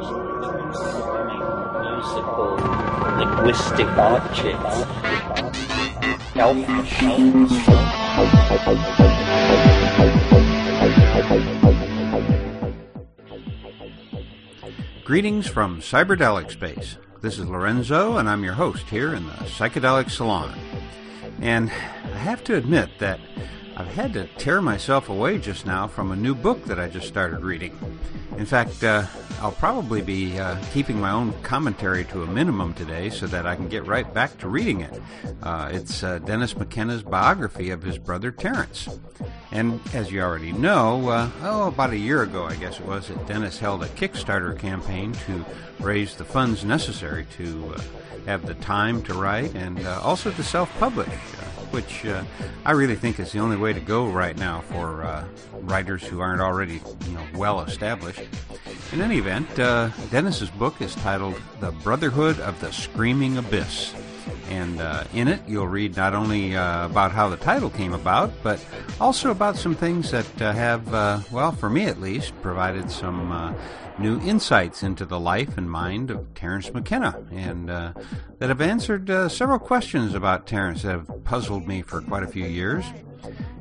musical linguistic objects. Greetings from Cyberdelic Space. This is Lorenzo, and I'm your host here in the Psychedelic Salon. And I have to admit that I've had to tear myself away just now from a new book that I just started reading. In fact, uh, I'll probably be uh, keeping my own commentary to a minimum today so that I can get right back to reading it. Uh, it's uh, Dennis McKenna's biography of his brother Terence. And as you already know, uh, oh, about a year ago, I guess it was, that Dennis held a Kickstarter campaign to raise the funds necessary to uh, have the time to write and also to self publish which uh, I really think is the only way to go right now for uh, writers who aren't already you know, well established. In any event, uh, Dennis's book is titled The Brotherhood of the Screaming Abyss. And uh, in it, you'll read not only uh, about how the title came about, but also about some things that uh, have, well, for me at least, provided some new insights into the life and mind of Terence McKenna, and uh, that have answered uh, several questions about Terence that have puzzled me for quite a few years.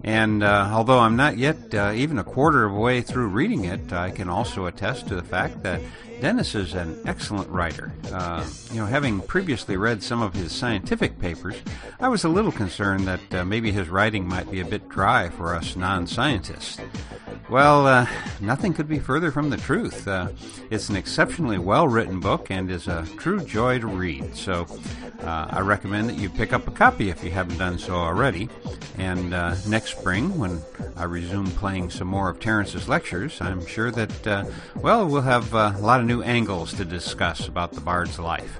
And uh, although I'm not yet uh, even a quarter of a way through reading it, I can also attest to the fact that Dennis is an excellent writer. Uh, you know, having previously read some of his scientific papers, I was a little concerned that uh, maybe his writing might be a bit dry for us non scientists. Well, uh, nothing could be further from the truth. Uh, it's an exceptionally well written book and is a true joy to read. So uh, I recommend that you pick up a copy if you haven't done so already. And uh, next spring, when I resume playing some more of Terence's lectures, I'm sure that, well, we'll have a lot of new angles to discuss about the bard's life.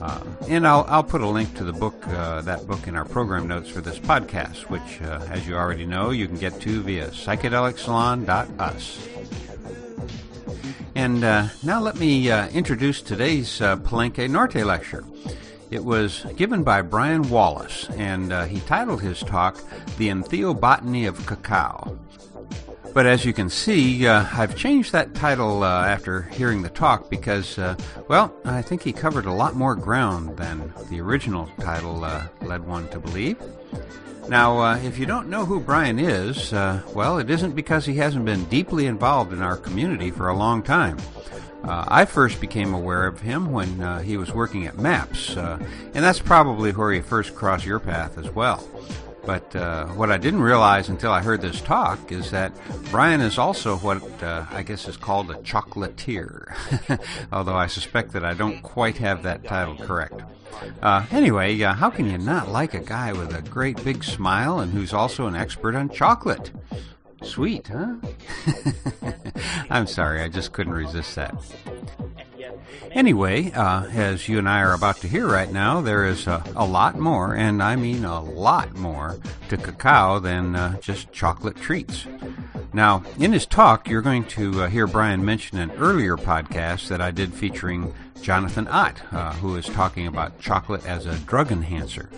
Uh, and I'll, I'll put a link to the book, uh, that book, in our program notes for this podcast, which, uh, as you already know, you can get to via psychedelicsalon.us. And uh, now let me uh, introduce today's uh, Palenque Norte lecture. It was given by Brian Wallace, and he titled his talk The Entheobotany of Cacao. But as you can see, uh, I've changed that title uh, after hearing the talk because, uh, well, I think he covered a lot more ground than the original title uh, led one to believe. Now, uh, if you don't know who Brian is, uh, well, it isn't because he hasn't been deeply involved in our community for a long time. I first became aware of him when he was working at MAPS, and that's probably where he first crossed your path as well. But uh, what I didn't realize until I heard this talk is that Brian is also what uh, I guess is called a chocolatier, although I suspect that I don't quite have that title correct. Uh, anyway, uh, how can you not like a guy with a great big smile and who's also an expert on chocolate? Sweet, huh? I'm sorry, I just couldn't resist that. Anyway, uh, as you and I are about to hear right now, there is a, a lot more, and I mean a lot more, to cacao than uh, just chocolate treats. Now, in his talk, you're going to uh, hear Brian mention an earlier podcast that I did featuring Jonathan Ott, uh, who is talking about chocolate as a drug enhancer.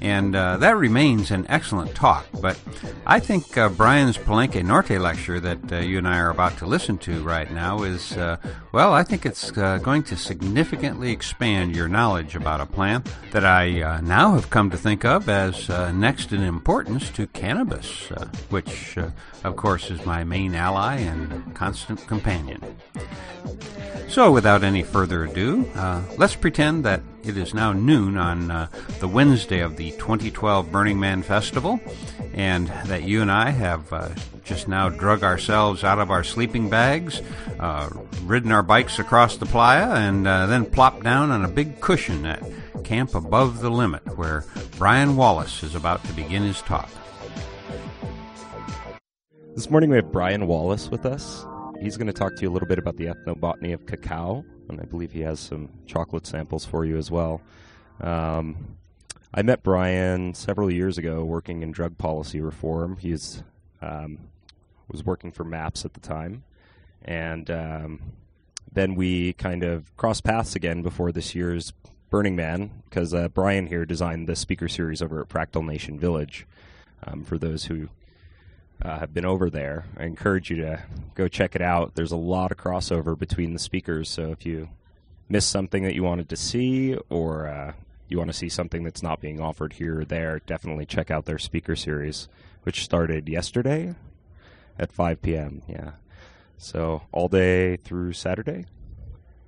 And uh, that remains an excellent talk, but I think uh, Brian's Palenque Norte lecture that uh, you and I are about to listen to right now is, uh, well, I think it's uh, going to significantly expand your knowledge about a plant that I now have come to think of as next in importance to cannabis, which, of course, is my main ally and constant companion. So, without any further ado, uh, let's pretend that it is now noon on uh, the Wednesday of the 2012 Burning Man Festival, and that you and I have uh, just now drug ourselves out of our sleeping bags, uh, ridden our bikes across the playa, and uh, then plopped down on a big cushion at Camp Above the Limit, where Brian Wallace is about to begin his talk. This morning we have Brian Wallace with us he's going to talk to you a little bit about the ethnobotany of cacao, and I believe he has some chocolate samples for you as well. Um, I met Brian several years ago working in drug policy reform. He um, was working for MAPS at the time, and um, then we kind of crossed paths again before this year's Burning Man because uh, Brian here designed the speaker series over at Fractal Nation Village. Um, for those who uh, have been over there, I encourage you to go check it out. There's a lot of crossover between the speakers, so if you missed something that you wanted to see or uh, you want to see something that's not being offered here or there, definitely check out their speaker series, which started yesterday at 5 p.m. Yeah. So all day through Saturday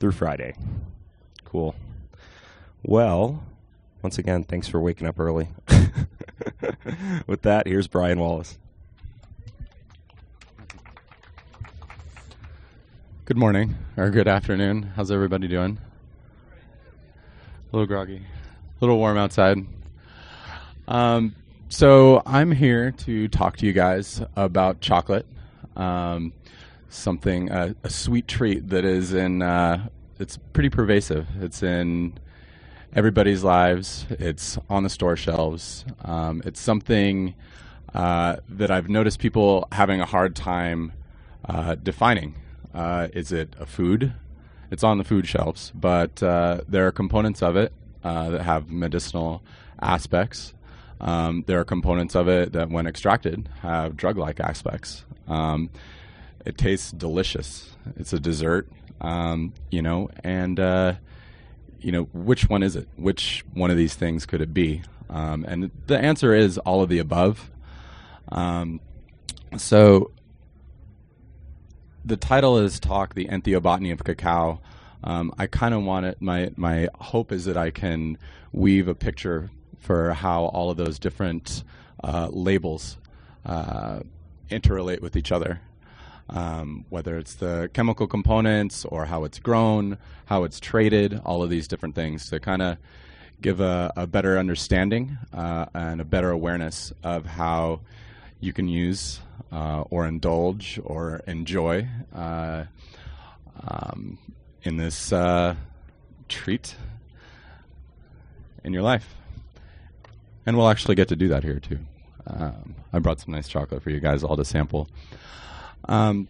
through Friday. Cool. Well, once again, thanks for waking up early. With that, here's Brian Wallace. Good morning or good afternoon. How's everybody doing? A little groggy, a little warm outside. Um, so I'm here to talk to you guys about chocolate, um, something uh, a sweet treat that is in. Uh, it's pretty pervasive. It's in everybody's lives. It's on the store shelves. Um, it's something uh, that I've noticed people having a hard time uh, defining. Uh, is it a food? It's on the food shelves, but uh, there are components of it uh, that have medicinal aspects. Um, there are components of it that, when extracted, have drug like aspects. Um, it tastes delicious. It's a dessert, um, you know, and uh, you know which one is it? Which one of these things could it be? Um, and the answer is all of the above. Um, so the title is talk the entheobotany of cacao. Um, I kind of want it. My my hope is that I can weave a picture for how all of those different uh, labels uh, interrelate with each other. Um, whether it's the chemical components or how it's grown, how it's traded, all of these different things to kind of give a, a, better understanding uh, and a better awareness of how you can use uh, or indulge or enjoy uh, um, in this uh, treat in your life. And we'll actually get to do that here too. Um, I brought some nice chocolate for you guys all to sample. Um,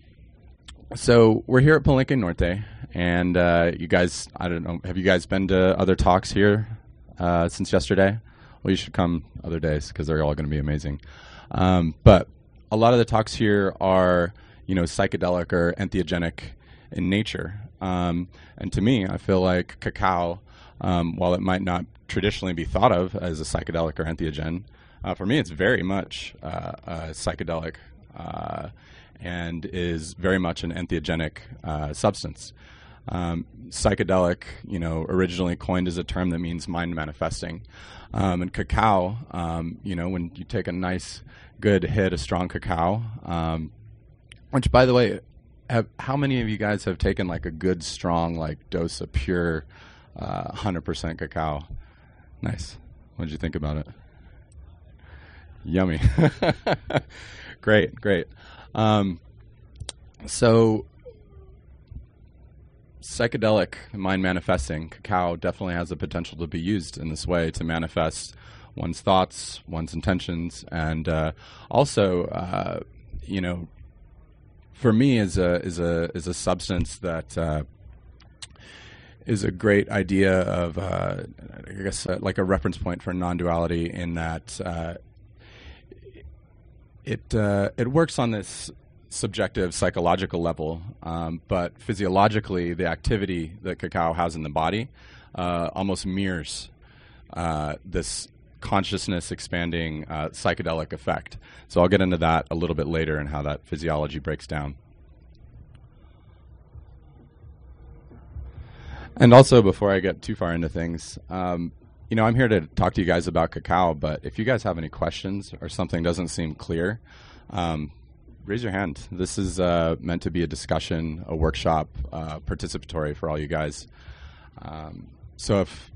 so we're here at Palenque Norte, and uh, you guys, I don't know, have you guys been to other talks here uh, since yesterday? Well, you should come other days because they're all going to be amazing. Um, but a lot of the talks here are, you know, psychedelic or entheogenic in nature. Um, and to me, I feel like cacao, um, while it might not traditionally be thought of as a psychedelic or entheogen, uh, for me, it's very much uh, a psychedelic uh, and is very much an entheogenic uh, substance. Um, psychedelic, you know, originally coined as a term that means mind manifesting. Um, and cacao, um, you know, when you take a nice, good hit of strong cacao, um, which, by the way, have, how many of you guys have taken like a good, strong, like dose of pure, uh, 100% cacao? Nice. What did you think about it? Yummy. great, great. Um, so psychedelic mind manifesting, cacao definitely has the potential to be used in this way to manifest one's thoughts, one's intentions, and uh, also, uh, you know, for me is a is a is a substance that uh, is a great idea of uh, I guess uh, like a reference point for non-duality in that uh, it it works on this subjective psychological level, um, but physiologically, the activity that cacao has in the body uh, almost mirrors uh, this consciousness expanding uh, psychedelic effect. So I'll get into that a little bit later and how that physiology breaks down. And also, before I get too far into things, um, you know, I'm here to talk to you guys about cacao, but if you guys have any questions or something doesn't seem clear, um, raise your hand. This is uh, meant to be a discussion, a workshop, uh, participatory for all you guys. Um, so if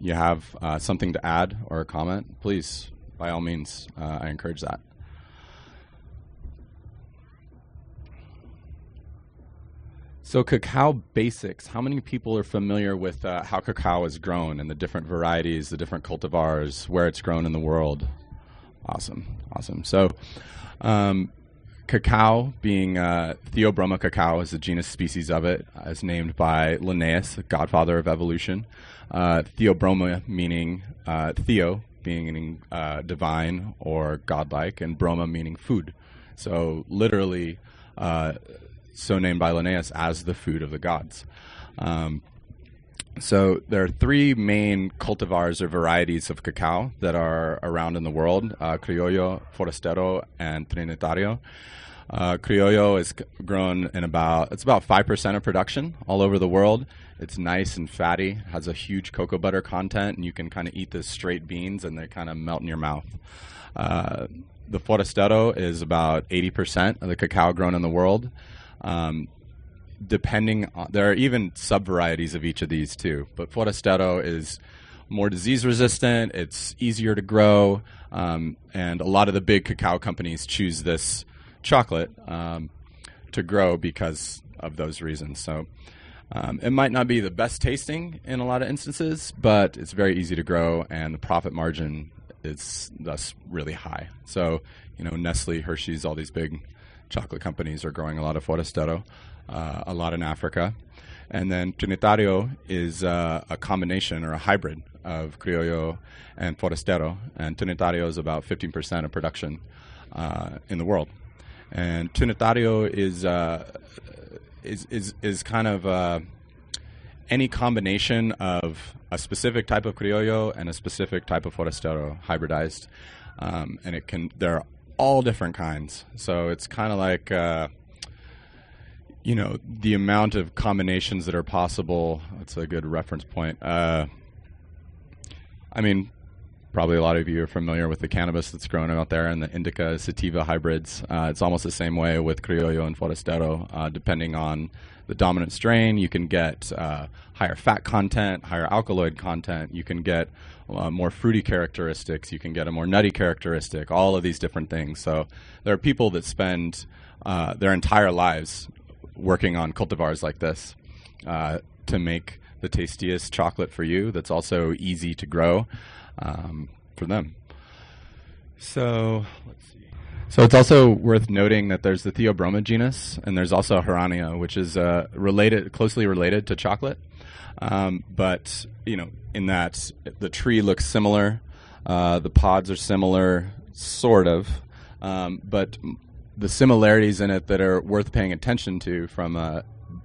you have uh, something to add or a comment, please, by all means, uh, I encourage that. So, cacao basics. How many people are familiar with uh, how cacao is grown and the different varieties, the different cultivars, where it's grown in the world? Awesome, awesome. So, um, cacao, being uh, Theobroma cacao, is the genus species of it, as named by Linnaeus, the godfather of evolution. Uh, Theobroma meaning uh, Theo, being uh, divine or godlike, and Broma meaning food. So literally, uh, so named by Linnaeus as the food of the gods. Um, so there are three main cultivars or varieties of cacao that are around in the world: uh, Criollo, Forastero, and Trinitario. Uh, Criollo is grown in about it's about five percent of production all over the world. It's nice and fatty, has a huge cocoa butter content, and you can kind of eat the straight beans and they kind of melt in your mouth. Uh, the Forastero is about eighty percent of the cacao grown in the world. Um, depending on there are even sub varieties of each of these too. But forastero is more disease resistant. It's easier to grow. Um, and a lot of the big cacao companies choose this chocolate um, to grow because of those reasons. So um, it might not be the best tasting in a lot of instances but it's very easy to grow and the profit margin is thus really high. So you know nestle hershey's all these big chocolate companies are growing a lot of forastero. uh, a lot in Africa. And then Trinitario is uh, a combination or a hybrid of Criollo and Forastero. And Trinitario is about 15% of production uh, in the world. And Trinitario is, uh, is, is, is kind of uh, any combination of a specific type of Criollo and a specific type of Forastero hybridized. Um, and it can, they're all different kinds. So it's kind of like uh, you know the amount of combinations that are possible. That's a good reference point. Uh, I mean, probably a lot of you are familiar with the cannabis that's grown out there and the indica sativa hybrids. Uh, it's almost the same way with criollo and forastero. Uh, depending on the dominant strain, you can get uh, higher fat content, higher alkaloid content. You can get uh, more fruity characteristics. You can get a more nutty characteristic. All of these different things. So there are people that spend uh, their entire lives working on cultivars like this uh, to make the tastiest chocolate for you that's also easy to grow um, for them. So let's see. So it's also worth noting that there's the Theobroma genus, and there's also Herrania, which is uh, related, closely related to chocolate. Um, but you know, in that the tree looks similar, uh, the pods are similar, sort of, um, but the similarities in it that are worth paying attention to from a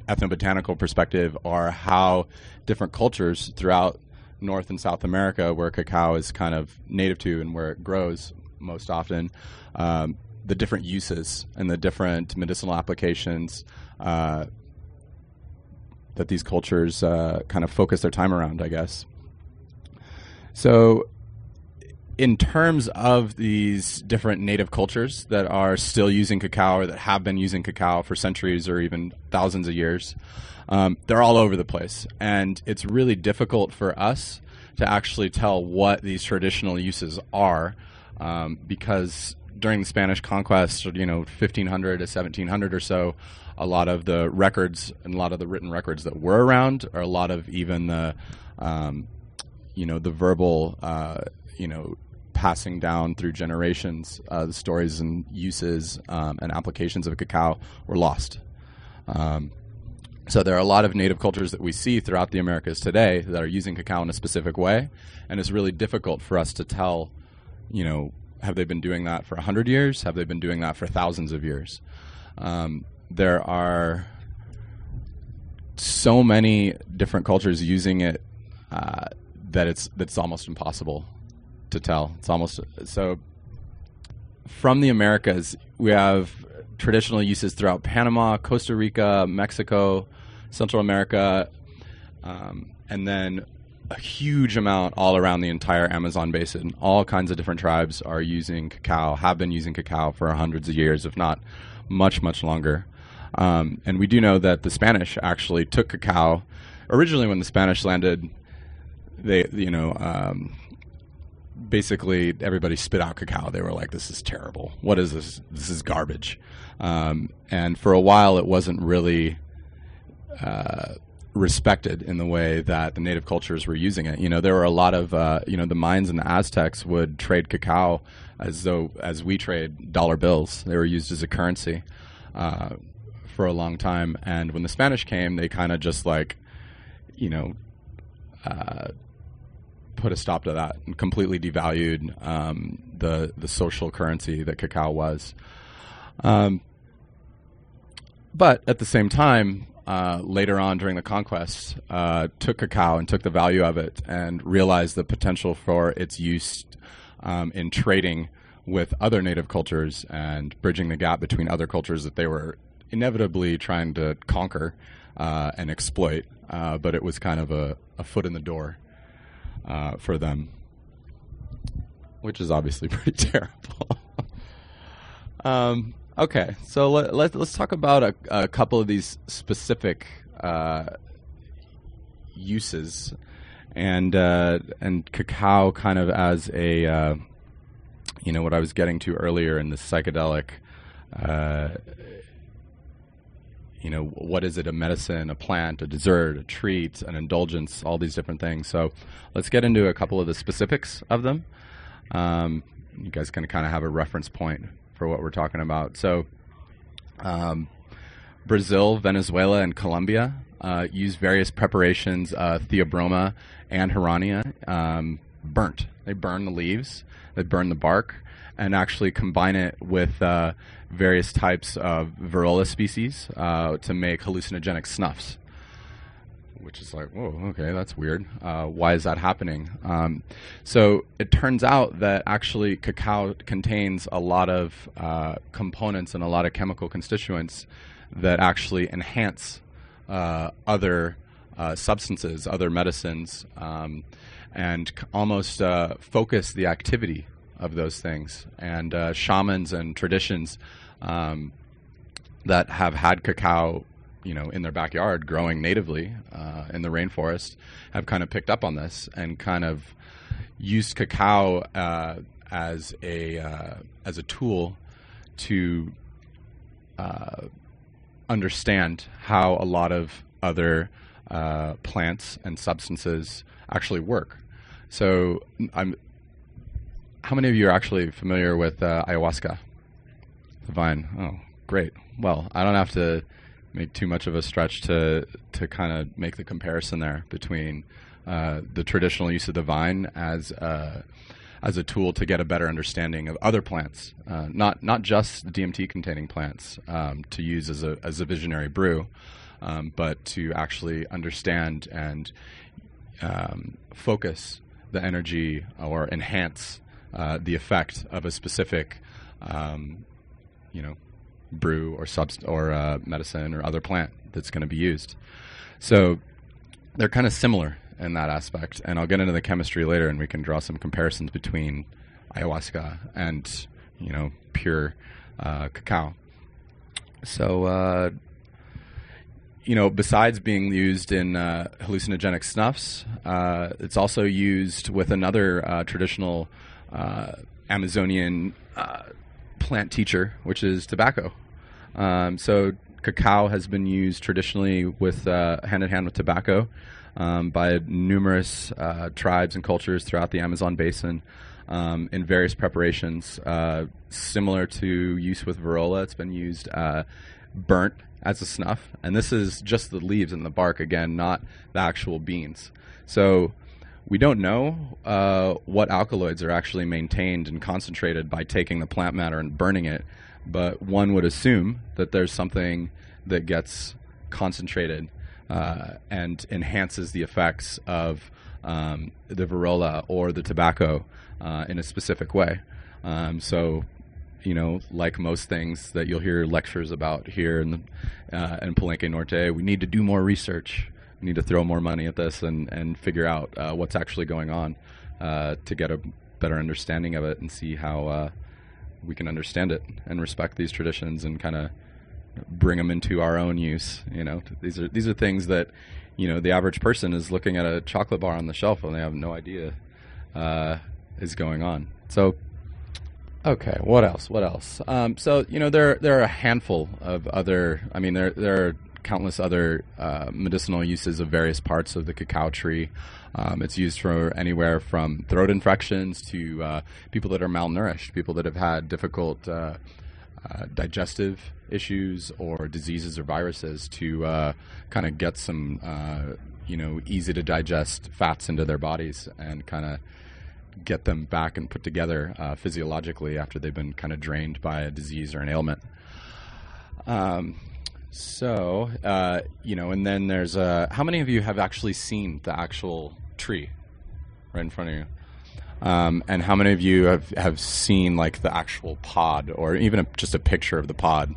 ethnobotanical perspective are how different cultures throughout North and South America, where cacao is kind of native to and where it grows most often, um, the different uses and the different medicinal applications uh, that these cultures uh, kind of focus their time around, I guess. So, in terms of these different native cultures that are still using cacao or that have been using cacao for centuries or even thousands of years, um, they're all over the place. And it's really difficult for us to actually tell what these traditional uses are um, because during the Spanish conquest, you know, 1500 to 1700 or so, a lot of the records and a lot of the written records that were around, or a lot of even the, um, you know, the verbal, uh, you know, passing down through generations, uh, the stories and uses um, and applications of cacao were lost. Um, so there are a lot of native cultures that we see throughout the Americas today that are using cacao in a specific way, and it's really difficult for us to tell, you know, have they been doing that for 100 years? Have they been doing that for thousands of years? Um, there are so many different cultures using it uh, that it's that's almost impossible to tell. It's almost so. From the Americas, we have traditional uses throughout Panama, Costa Rica, Mexico, Central America, um, and then a huge amount all around the entire Amazon basin. All kinds of different tribes are using cacao, have been using cacao for hundreds of years, if not much, much longer. Um, and we do know that the Spanish actually took cacao. Originally, when the Spanish landed, they, you know, um, basically everybody spit out cacao. They were like, "This is terrible. What is this? This is garbage." Um, and for a while, it wasn't really uh, respected in the way that the native cultures were using it. You know, there were a lot of uh, you know the Mayans and the Aztecs would trade cacao as though as we trade dollar bills. They were used as a currency uh, for a long time. And when the Spanish came, they kind of just like you know. Put a stop to that and completely devalued um, the the social currency that cacao was. Um, but at the same time, uh, later on during the conquest, uh, took cacao and took the value of it and realized the potential for its use um, in trading with other native cultures and bridging the gap between other cultures that they were inevitably trying to conquer uh, and exploit. Uh, but it was kind of a, a foot in the door uh, for them, which is obviously pretty terrible. um, okay, so let, let, us talk about a, a, couple of these specific uh, uses and uh, and cacao kind of as a uh, you know what I was getting to earlier in the psychedelic. Uh, you know, what is it? A medicine, a plant, a dessert, a treat, an indulgence, all these different things. So, let's get into a couple of the specifics of them. Um, you guys can kind of have a reference point for what we're talking about. So, um, Brazil, Venezuela, and Colombia uh, use various preparations, uh, theobroma and Herrania, um, burnt. They burn the leaves, they burn the bark, and actually combine it with uh, various types of Virola species uh, to make hallucinogenic snuffs. Which is like, whoa, okay, that's weird. Uh, why is that happening? Um, so it turns out that actually cacao contains a lot of uh, components and a lot of chemical constituents that actually enhance uh, other uh, substances, other medicines, um, and almost uh, focus the activity of those things. And uh, shamans and traditions um, that have had cacao, you know, in their backyard growing natively uh, in the rainforest have kind of picked up on this and kind of used cacao uh, as a uh, as a tool to uh, understand how a lot of other uh, plants and substances actually work. So, I'm. How many of you are actually familiar with uh, ayahuasca? The vine. Oh, great. Well, I don't have to make too much of a stretch to to kind of make the comparison there between uh, the traditional use of the vine as a, as a tool to get a better understanding of other plants, uh, not not just DMT containing plants um, to use as a as a visionary brew, um, but to actually understand and um, focus the energy or enhance uh, the effect of a specific um, you know, brew or subst- or uh, medicine or other plant that's going to be used. So they're kind of similar in that aspect, and I'll get into the chemistry later, and we can draw some comparisons between ayahuasca and you know pure uh, cacao. So. Uh, you know, besides being used in uh, hallucinogenic snuffs, uh, it's also used with another uh, traditional uh, Amazonian plant teacher, which is tobacco. Um, so cacao has been used traditionally with uh, hand in hand with tobacco um, by numerous uh, tribes and cultures throughout the Amazon basin um, in various preparations. Uh, similar to use with Virola, it's been used uh, burnt as a snuff, and this is just the leaves and the bark again, not the actual beans. So we don't know uh, what alkaloids are actually maintained and concentrated by taking the plant matter and burning it, but one would assume that there's something that gets concentrated uh, and enhances the effects of um, the Virola or the tobacco uh, in a specific way. Um, so, you know, like most things that you'll hear lectures about here in, the, uh, in Palenque Norte, we need to do more research We need to throw more money at this and, and figure out uh, what's actually going on uh, to get a better understanding of it and see how uh, we can understand it and respect these traditions and kind of bring them into our own use. You know, these are these are things that you know the average person is looking at a chocolate bar on the shelf and they have no idea uh, is going on. So. Okay, what else? What else? Um, so you know there there are a handful of other. I mean there there are countless other uh, medicinal uses of various parts of the cacao tree. Um, it's used for anywhere from throat infections to uh, people that are malnourished, people that have had difficult uh, uh digestive issues or diseases or viruses to uh, kind of get some, uh, you know, easy to digest fats into their bodies and kind of get them back and put together physiologically after they've been kind of drained by a disease or an ailment. Um, so, uh, you know, and then there's uh, how many of you have actually seen the actual tree right in front of you? Um, and how many of you have, have seen like the actual pod or even a, just a picture of the pod?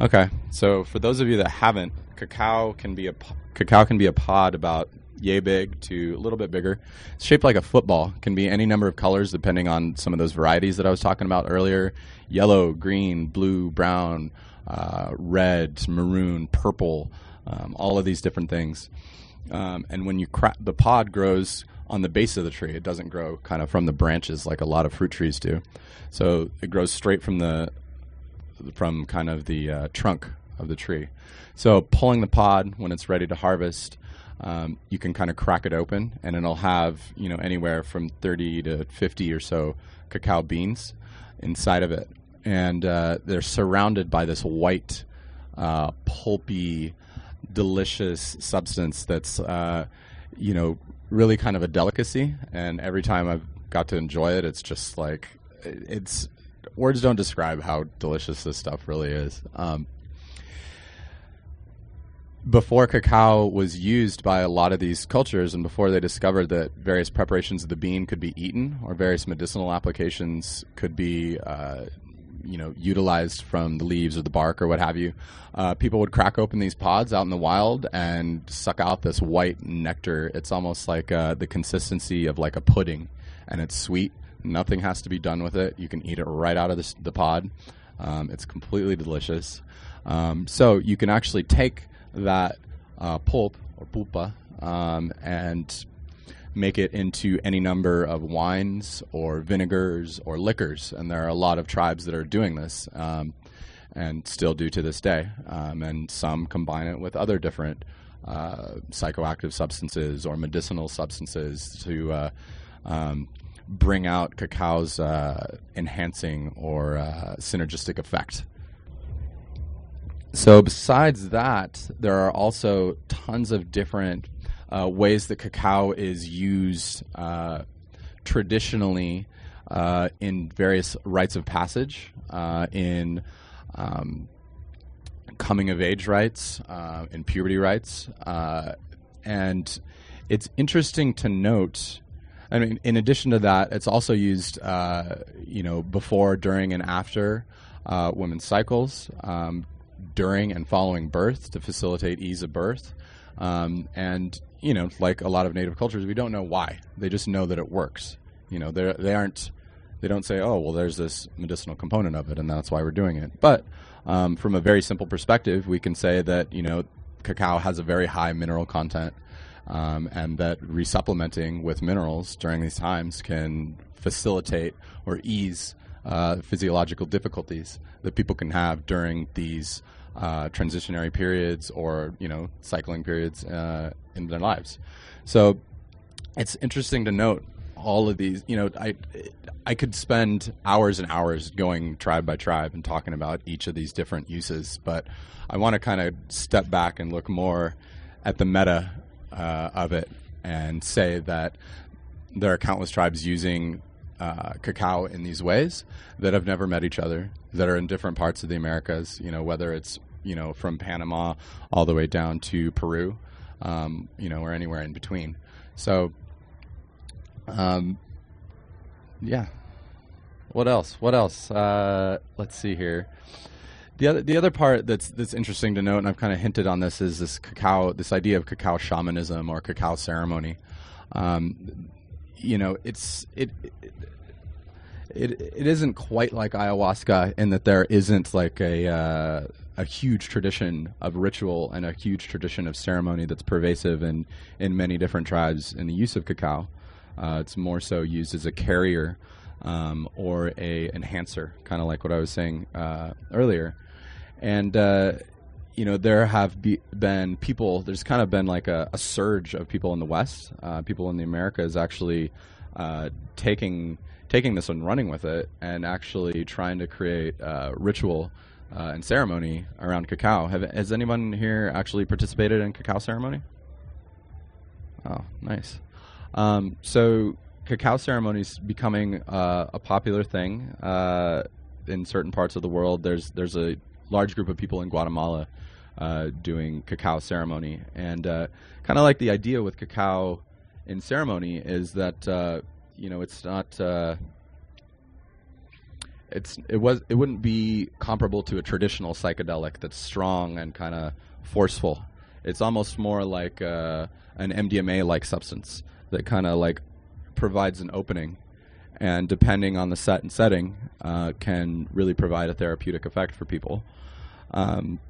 Okay, so for those of you that haven't, cacao can be a cacao can be a pod about yay big to a little bit bigger. It's shaped like a football. Can be any number of colors depending on some of those varieties that I was talking about earlier: yellow, green, blue, brown, uh, red, maroon, purple. Um, all of these different things. Um, and when you crack the pod grows on the base of the tree. It doesn't grow kind of from the branches like a lot of fruit trees do. So it grows straight from the from kind of the uh, trunk of the tree. So pulling the pod when it's ready to harvest, um, you can kind of crack it open, and it'll have you know anywhere from 30 to 50 or so cacao beans inside of it, and uh, they're surrounded by this white, uh, pulpy, delicious substance that's uh, you know really kind of a delicacy. And every time I've got to enjoy it, it's just like it's words don't describe how delicious this stuff really is. Um, before cacao was used by a lot of these cultures and before they discovered that various preparations of the bean could be eaten or various medicinal applications could be uh, you know utilized from the leaves or the bark or what have you uh, people would crack open these pods out in the wild and suck out this white nectar. It's almost like uh, the consistency of like a pudding and it's sweet. Nothing has to be done with it. You can eat it right out of the, the pod. Um, it's completely delicious. Um, so you can actually take that uh, pulp or pulpa um, and make it into any number of wines or vinegars or liquors. And there are a lot of tribes that are doing this um, and still do to this day. Um, and some combine it with other different uh, psychoactive substances or medicinal substances to uh, um, bring out cacao's uh, enhancing or uh, synergistic effect. So, besides that, there are also tons of different uh, ways that cacao is used uh, traditionally uh, in various rites of passage, uh, in um, coming of age rites, uh, in puberty rites. and it's interesting to note. I mean, in addition to that, it's also used, you know, before, during, and after women's cycles. Um, during and following birth to facilitate ease of birth. Um, and you know, like a lot of native cultures, we don't know why. They just know that it works. You know, they they aren't they don't say, oh, well, there's this medicinal component of it, and that's why we're doing it. But um, from a very simple perspective, we can say that you know, cacao has a very high mineral content, um, and that resupplementing with minerals during these times can facilitate or ease uh, physiological difficulties that people can have during these uh, transitionary periods or you know cycling periods uh, in their lives. So it's interesting to note all of these. You know, I I could spend hours and hours going tribe by tribe and talking about each of these different uses, but I want to kind of step back and look more at the meta uh, of it and say that there are countless tribes using uh, cacao in these ways that have never met each other, that are in different parts of the Americas. You know, whether it's you know from Panama all the way down to Peru, um, you know, or anywhere in between. So, um, yeah. What else? What else? Uh, let's see here. The other, the other part that's that's interesting to note, and I've kind of hinted on this, is this cacao, this idea of cacao shamanism or cacao ceremony. Um, you know, it's it, it it it isn't quite like ayahuasca in that there isn't like a uh, a huge tradition of ritual and a huge tradition of ceremony that's pervasive in in many different tribes in the use of cacao. Uh, it's more so used as a carrier um, or a enhancer, kind of like what I was saying uh, earlier. And uh, you know, there have be, been people. There's kind of been like a, a surge of people in the West, uh, people in the Americas, actually uh, taking taking this and running with it, and actually trying to create uh, ritual uh, and ceremony around cacao. Have, has anyone here actually participated in cacao ceremony? Oh, nice. Um, so cacao ceremony is becoming uh, a popular thing uh, in certain parts of the world. There's there's a large group of people in Guatemala uh, doing cacao ceremony, and uh, kind of like the idea with cacao in ceremony is that uh, you know it's not uh, it's it was it wouldn't be comparable to a traditional psychedelic that's strong and kind of forceful. It's almost more like uh, an MDMA like substance that kind of like provides an opening, and depending on the set and setting, uh, can really provide a therapeutic effect for people. Um,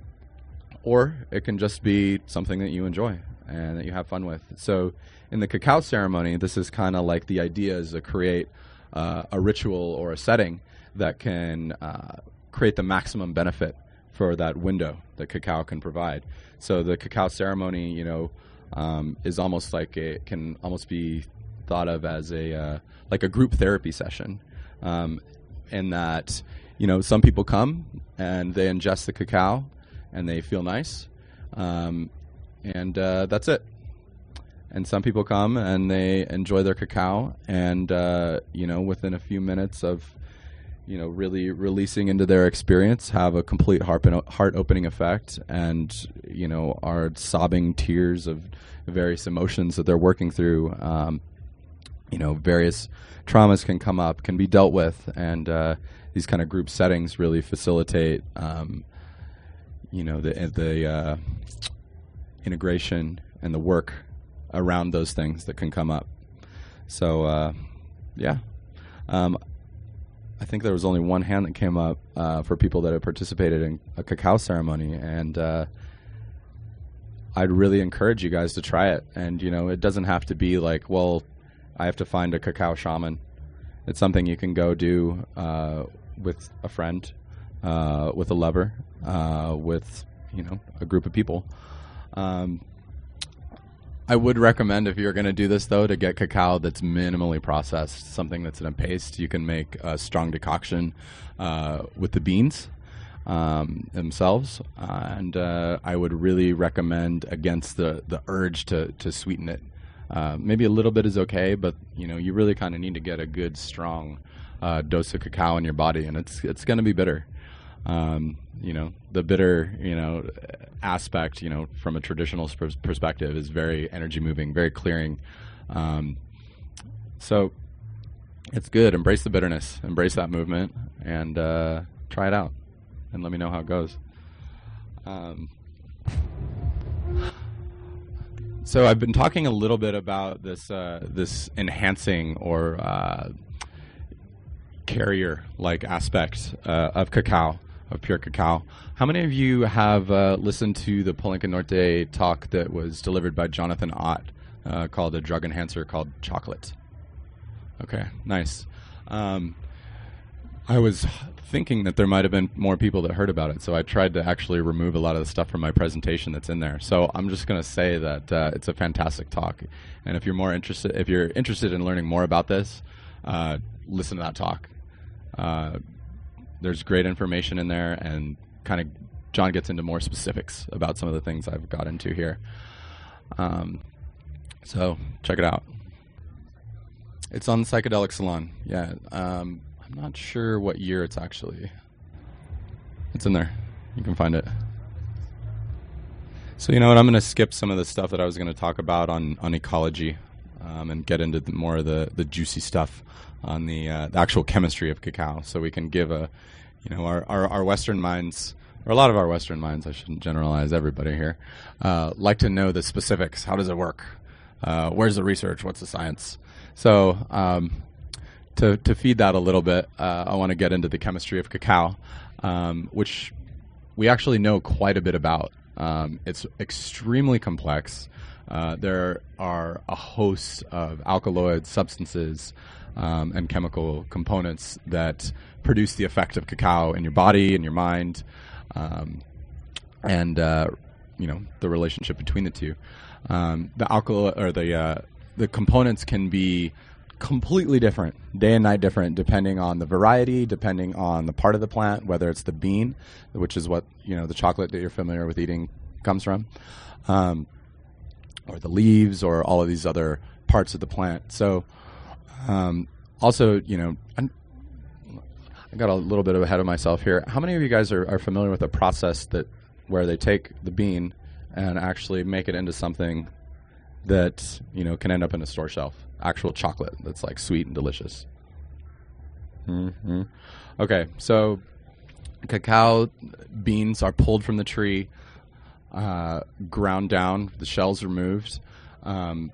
or it can just be something that you enjoy and that you have fun with. So, in the cacao ceremony, this is kind of like the idea is to create uh, a ritual or a setting that can uh, create the maximum benefit for that window that cacao can provide. So the cacao ceremony, you know, um, is almost like it can almost be thought of as a uh, like a group therapy session, um, in that you know some people come and they ingest the cacao and they feel nice, um, and uh, that's it. And some people come and they enjoy their cacao, and uh, you know within a few minutes of you know, really releasing into their experience have a complete heart heart opening effect, and you know, are sobbing tears of various emotions that they're working through. Um, you know, various traumas can come up, can be dealt with, and uh, these kind of group settings really facilitate, um, you know, the the uh, integration and the work around those things that can come up. So, uh, yeah. Um, I think there was only one hand that came up uh, for people that had participated in a cacao ceremony, and uh, I'd really encourage you guys to try it. And you know, it doesn't have to be like, well, I have to find a cacao shaman. It's something you can go do uh, with a friend, uh, with a lover, uh, with you know a group of people. Um, I would recommend if you're going to do this though to get cacao that's minimally processed, something that's in a paste. You can make a strong decoction uh, with the beans um, themselves, uh, and uh, I would really recommend against the the urge to to sweeten it. Uh, maybe a little bit is okay, but you know you really kind of need to get a good strong uh, dose of cacao in your body, and it's it's going to be bitter. Um, you know, the bitter, you know, aspect, you know, from a traditional sp- perspective is very energy moving, very clearing. Um, so it's good. Embrace the bitterness, embrace that movement, and uh, try it out, and let me know how it goes. Um, so I've been talking a little bit about this uh, this enhancing or uh, carrier like aspect uh, of cacao of pure cacao. How many of you have uh, listened to the Palenque Norte talk that was delivered by Jonathan Ott uh, called a drug enhancer called chocolate? Okay, nice. Um, I was thinking that there might have been more people that heard about it, so I tried to actually remove a lot of the stuff from my presentation that's in there. So I'm just going to say that uh, it's a fantastic talk, and if you're more interested, if you're interested in learning more about this, uh, listen to that talk. Uh, there's great information in there, and kind of John gets into more specifics about some of the things I've got into here. Um, so check it out. It's on Psychedelic Salon. Yeah, um, I'm not sure what year it's actually. It's in there. You can find it. So you know what? I'm going to skip some of the stuff that I was going to talk about on on ecology, um, and get into more of the the juicy stuff on the, uh, the actual chemistry of cacao, so we can give a, you know, our, our, our Western minds, or a lot of our Western minds, I shouldn't generalize everybody here, uh, like to know the specifics. How does it work? Uh, where's the research? What's the science? So, um, to, to feed that a little bit, uh, I want to get into the chemistry of cacao, um, which we actually know quite a bit about. Um, it's extremely complex. Uh, there are a host of alkaloid substances um, and chemical components that produce the effect of cacao in your body and your mind, um, and uh, you know the relationship between the two. Um, the alcohol or the uh, the components can be completely different, day and night different, depending on the variety, depending on the part of the plant, whether it's the bean, which is what you know the chocolate that you're familiar with eating comes from, um, or the leaves, or all of these other parts of the plant. So um, also, you know, I I got a little bit ahead of myself here. How many of you guys are, are familiar with a process that where they take the bean and actually make it into something that you know can end up in a store shelf? Actual chocolate that's like sweet and delicious. hmm Okay, so cacao beans are pulled from the tree, uh, ground down, the shells removed. Um,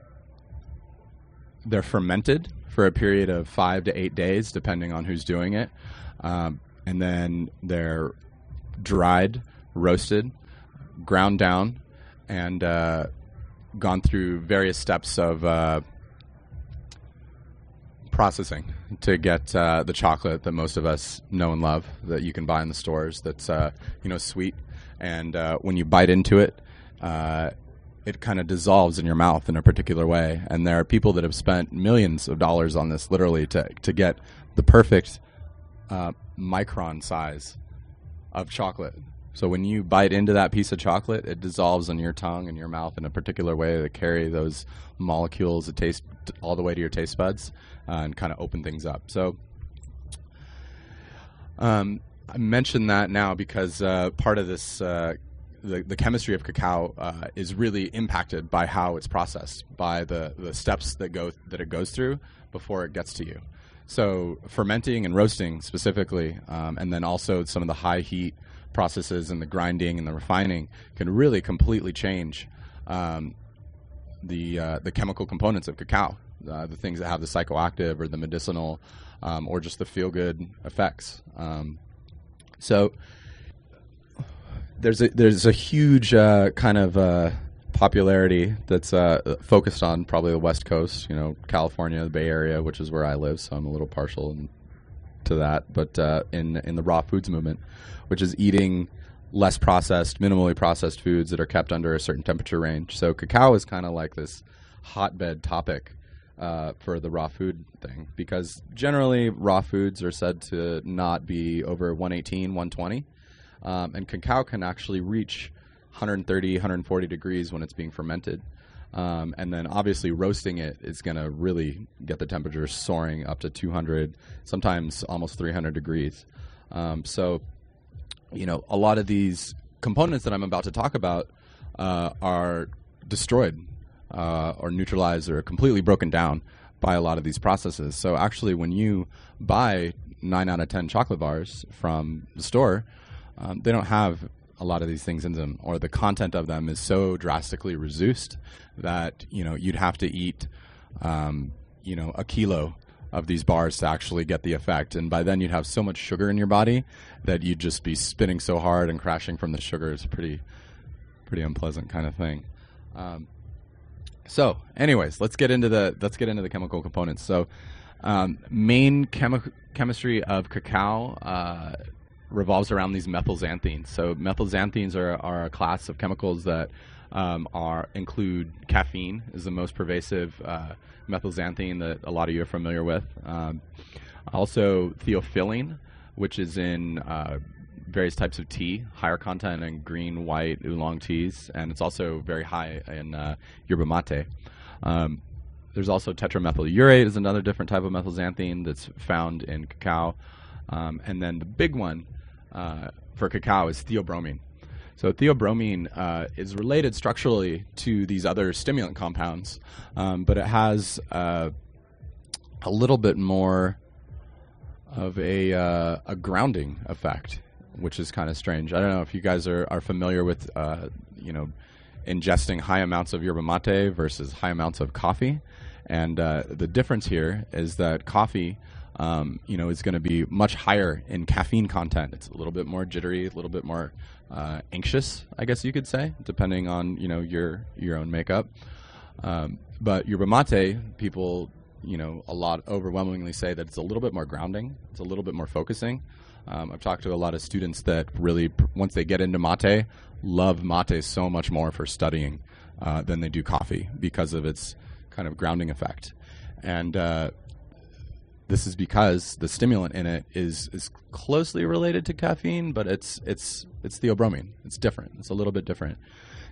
they're fermented for a period of five to eight days, depending on who's doing it. Um, and then they're dried, roasted, ground down, and uh, gone through various steps of uh, processing to get uh, the chocolate that most of us know and love that you can buy in the stores. That's uh, you know sweet, and uh, when you bite into it, uh, it kind of dissolves in your mouth in a particular way. And there are people that have spent millions of dollars on this, literally, to to get the perfect uh, micron size of chocolate. So when you bite into that piece of chocolate, it dissolves on your tongue and your mouth in a particular way to carry those molecules that taste all the way to your taste buds uh, and kind of open things up. So um, I mention that now because uh, part of this, uh, the, the chemistry of cacao uh, is really impacted by how it's processed, by the, the steps that go that it goes through before it gets to you. So fermenting and roasting specifically, um, and then also some of the high heat processes and the grinding and the refining can really completely change um, the uh, the chemical components of cacao, uh, the things that have the psychoactive or the medicinal um, or just the feel good effects. So there's a there's a huge uh, kind of uh, popularity that's uh, focused on probably the West Coast, you know, California, the Bay Area, which is where I live, so I'm a little partial to that. But uh, in in the raw foods movement, which is eating less processed, minimally processed foods that are kept under a certain temperature range. So cacao is kind of like this hotbed topic uh, for the raw food thing because generally raw foods are said to not be over 118, 120. Um, and cacao can actually reach 130, 140 degrees when it's being fermented. Um, and then obviously roasting it is going to really get the temperature soaring up to 200, sometimes almost 300 degrees. Um, so you know, a lot of these components that I'm about to talk about uh, are destroyed uh, or neutralized or completely broken down by a lot of these processes. So actually, when you buy nine out of ten chocolate bars from the store, um, they don't have a lot of these things in them, or the content of them is so drastically reduced that you know you'd have to eat, um, you know, a kilo of these bars to actually get the effect. And by then, you'd have so much sugar in your body that you'd just be spinning so hard and crashing from the sugar. It's pretty, pretty unpleasant kind of thing. Um, so, anyways, let's get into the let's get into the chemical components. So, um, main chemi- chemistry of cacao uh, revolves around these methylxanthines. So, methylxanthines are, are a class of chemicals that um, are include caffeine is the most pervasive uh, methylxanthine that a lot of you are familiar with. Um, also, theophylline, which is in uh, various types of tea, higher content in green, white, oolong teas, and it's also very high in uh, yerba mate. Um, there's also tetramethyl is another different type of methylxanthine that's found in cacao. Um, and then the big one uh, for cacao is theobromine. So theobromine uh, is related structurally to these other stimulant compounds, um, but it has uh, a little bit more of a, uh, a grounding effect, which is kind of strange. I don't know if you guys are, are familiar with, uh, you know, ingesting high amounts of yerba mate versus high amounts of coffee. And uh, the difference here is that coffee um, you know, is going to be much higher in caffeine content. It's a little bit more jittery, a little bit more uh, anxious, I guess you could say, depending on you know your your own makeup. Um, but yerba mate, people, you know, a lot overwhelmingly say that it's a little bit more grounding. It's a little bit more focusing. Um, I've talked to a lot of students that really, once they get into mate, love mate so much more for studying uh, than they do coffee because of its kind of grounding effect. And uh, this is because the stimulant in it is is closely related to caffeine, but it's it's it's theobromine. It's different. It's a little bit different.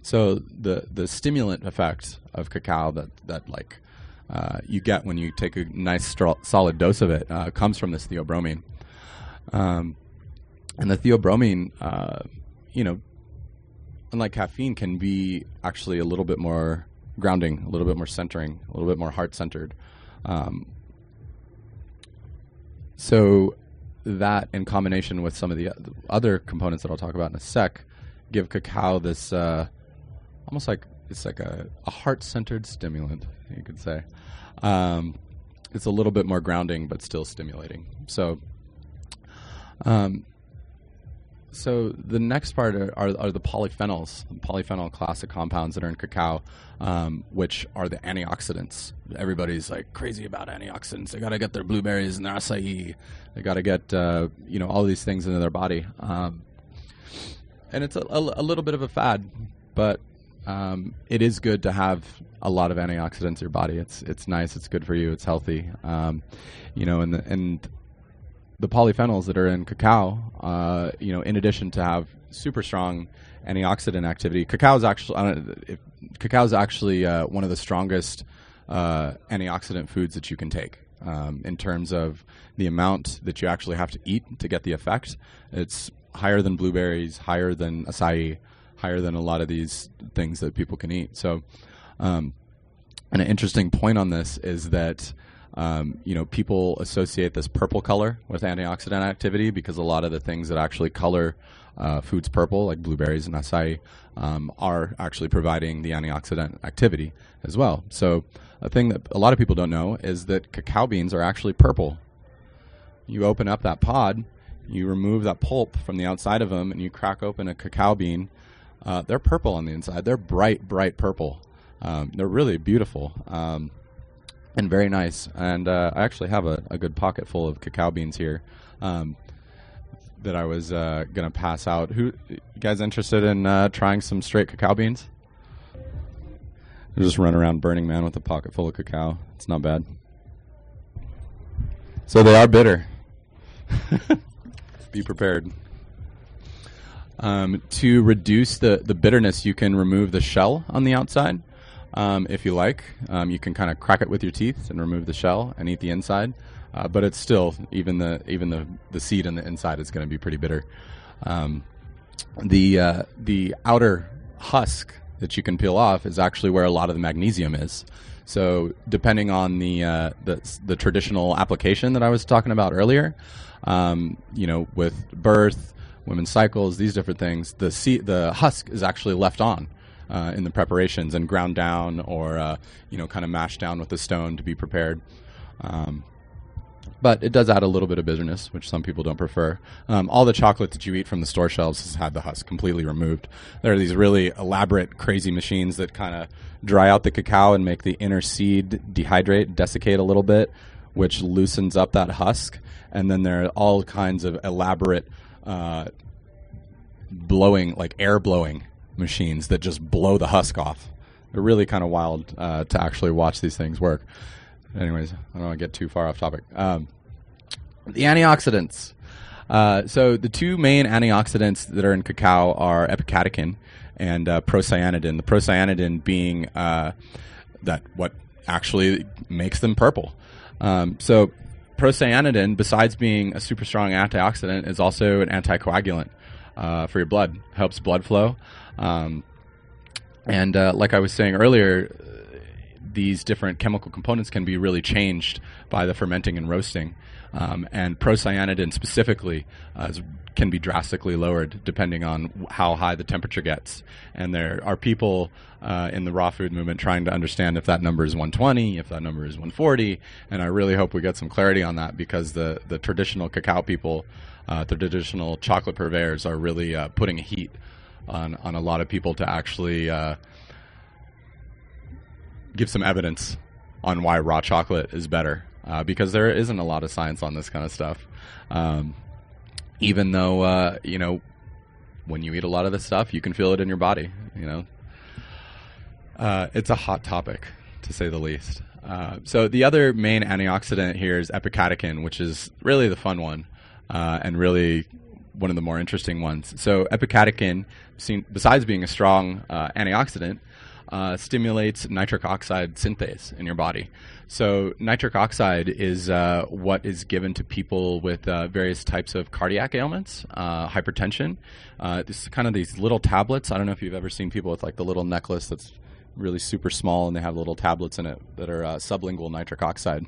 So the the stimulant effect of cacao that that like uh, you get when you take a nice solid dose of it uh, comes from this theobromine. Um, and the theobromine, uh, you know, unlike caffeine, can be actually a little bit more grounding, a little bit more centering, a little bit more heart centered. Um, so that, in combination with some of the other components that I'll talk about in a sec, give cacao this uh, almost like it's like a, a heart centered stimulant, you could say. Um, it's a little bit more grounding, but still stimulating. So, um, so the next part are, are, are, the polyphenols, polyphenol class of compounds that are in cacao, um, which are the antioxidants. Everybody's like crazy about antioxidants. They got to get their blueberries and their acai. They got to get uh, you know all these things into their body. Um, and it's a, a, a, little bit of a fad, but um, it is good to have a lot of antioxidants in your body. It's it's nice. It's good for you. It's healthy. Um, you know, and the, and the polyphenols that are in cacao, uh, you know, in addition to have super strong antioxidant activity, cacao is actually cacao is actually uh, one of the strongest uh, antioxidant foods that you can take. Um, in terms of the amount that you actually have to eat to get the effect, it's higher than blueberries, higher than acai, higher than a lot of these things that people can eat. So, um, an interesting point on this is that um, you know people associate this purple color with antioxidant activity because a lot of the things that actually color uh, foods purple, like blueberries and acai, um, are actually providing the antioxidant activity as well. So, a thing that a lot of people don't know is that cacao beans are actually purple. You open up that pod, you remove that pulp from the outside of them, and you crack open a cacao bean. Uh, they're purple on the inside. They're bright, bright purple. Um, they're really beautiful um, and very nice. And uh, I actually have a, a, good pocket full of cacao beans here um, that I was uh, going to pass out. Who you guys interested in uh, trying some straight cacao beans? just run around Burning Man with a pocket full of cacao. It's not bad. So they are bitter. Be prepared. Um, to reduce the, the bitterness, you can remove the shell on the outside um, if you like. Um, you can kind of crack it with your teeth and remove the shell and eat the inside. Uh, but it's still even the even the, the seed on the inside is going to be pretty bitter. Um, the uh, the outer husk that you can peel off is actually where a lot of the magnesium is. So depending on the uh, the, the traditional application that I was talking about earlier, um, you know, with birth, women's cycles, these different things, the seed, the husk is actually left on. Uh, in the preparations and ground down or uh, you know kind of mashed down with a stone to be prepared. Um, but it does add a little bit of bitterness, which some people don't prefer. Um, all the chocolate that you eat from the store shelves has had the husk completely removed. There are these really elaborate, crazy machines that kind of dry out the cacao and make the inner seed dehydrate, desiccate a little bit, which loosens up that husk. And then there are all kinds of elaborate uh, blowing, like air blowing machines that just blow the husk off. They're really kind of wild uh, to actually watch these things work. Anyways, I don't want to get too far off topic. Um, the antioxidants. Uh, so the two main antioxidants that are in cacao are epicatechin and uh, procyanidin. The procyanidin being uh, that what actually makes them purple. Um, so procyanidin, besides being a super strong antioxidant, is also an anticoagulant uh, for your blood. Helps blood flow. Um, and uh, like I was saying earlier, these different chemical components can be really changed by the fermenting and roasting. Um, and procyanidin specifically uh, can be drastically lowered depending on how high the temperature gets. And there are people uh, in the raw food movement trying to understand if that number is 120, if that number is 140. And I really hope we get some clarity on that because the, the traditional cacao people, uh, the traditional chocolate purveyors, are really uh, putting a heat on, on a lot of people to actually uh, give some evidence on why raw chocolate is better uh, because there isn't a lot of science on this kind of stuff. Um, even though uh, you know when you eat a lot of this stuff, you can feel it in your body. You know, uh, it's a hot topic to say the least. Uh, so the other main antioxidant here is epicatechin, which is really the fun one uh, and really one of the more interesting ones. So epicatechin, besides being a strong uh, antioxidant, uh, stimulates nitric oxide synthase in your body. So nitric oxide is uh, what is given to people with uh, various types of cardiac ailments, uh, hypertension. Uh, this is kind of these little tablets. I don't know if you've ever seen people with like the little necklace that's really super small and they have little tablets in it that are uh, sublingual nitric oxide.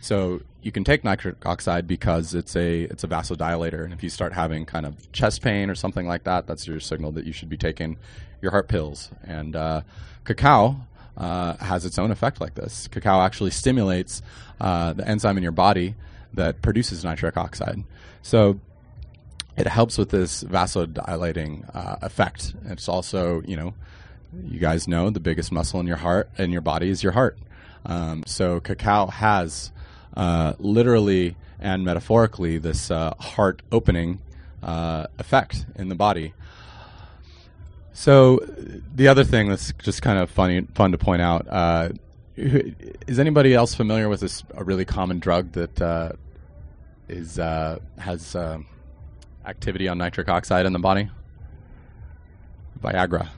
So you can take nitric oxide because it's a it's a vasodilator, and if you start having kind of chest pain or something like that, that's your signal that you should be taking your heart pills. And uh, cacao uh, has its own effect like this. Cacao actually stimulates uh, the enzyme in your body that produces nitric oxide. So it helps with this vasodilating uh, effect. It's also, you know, you guys know the biggest muscle in your heart in your body is your heart. Um, so cacao has uh, literally and metaphorically this uh, heart opening uh, effect in the body. So the other thing that's just kind of funny, fun to point out. Uh, is anybody else familiar with this a really common drug that uh, is uh, has activity on nitric oxide in the body? Viagra.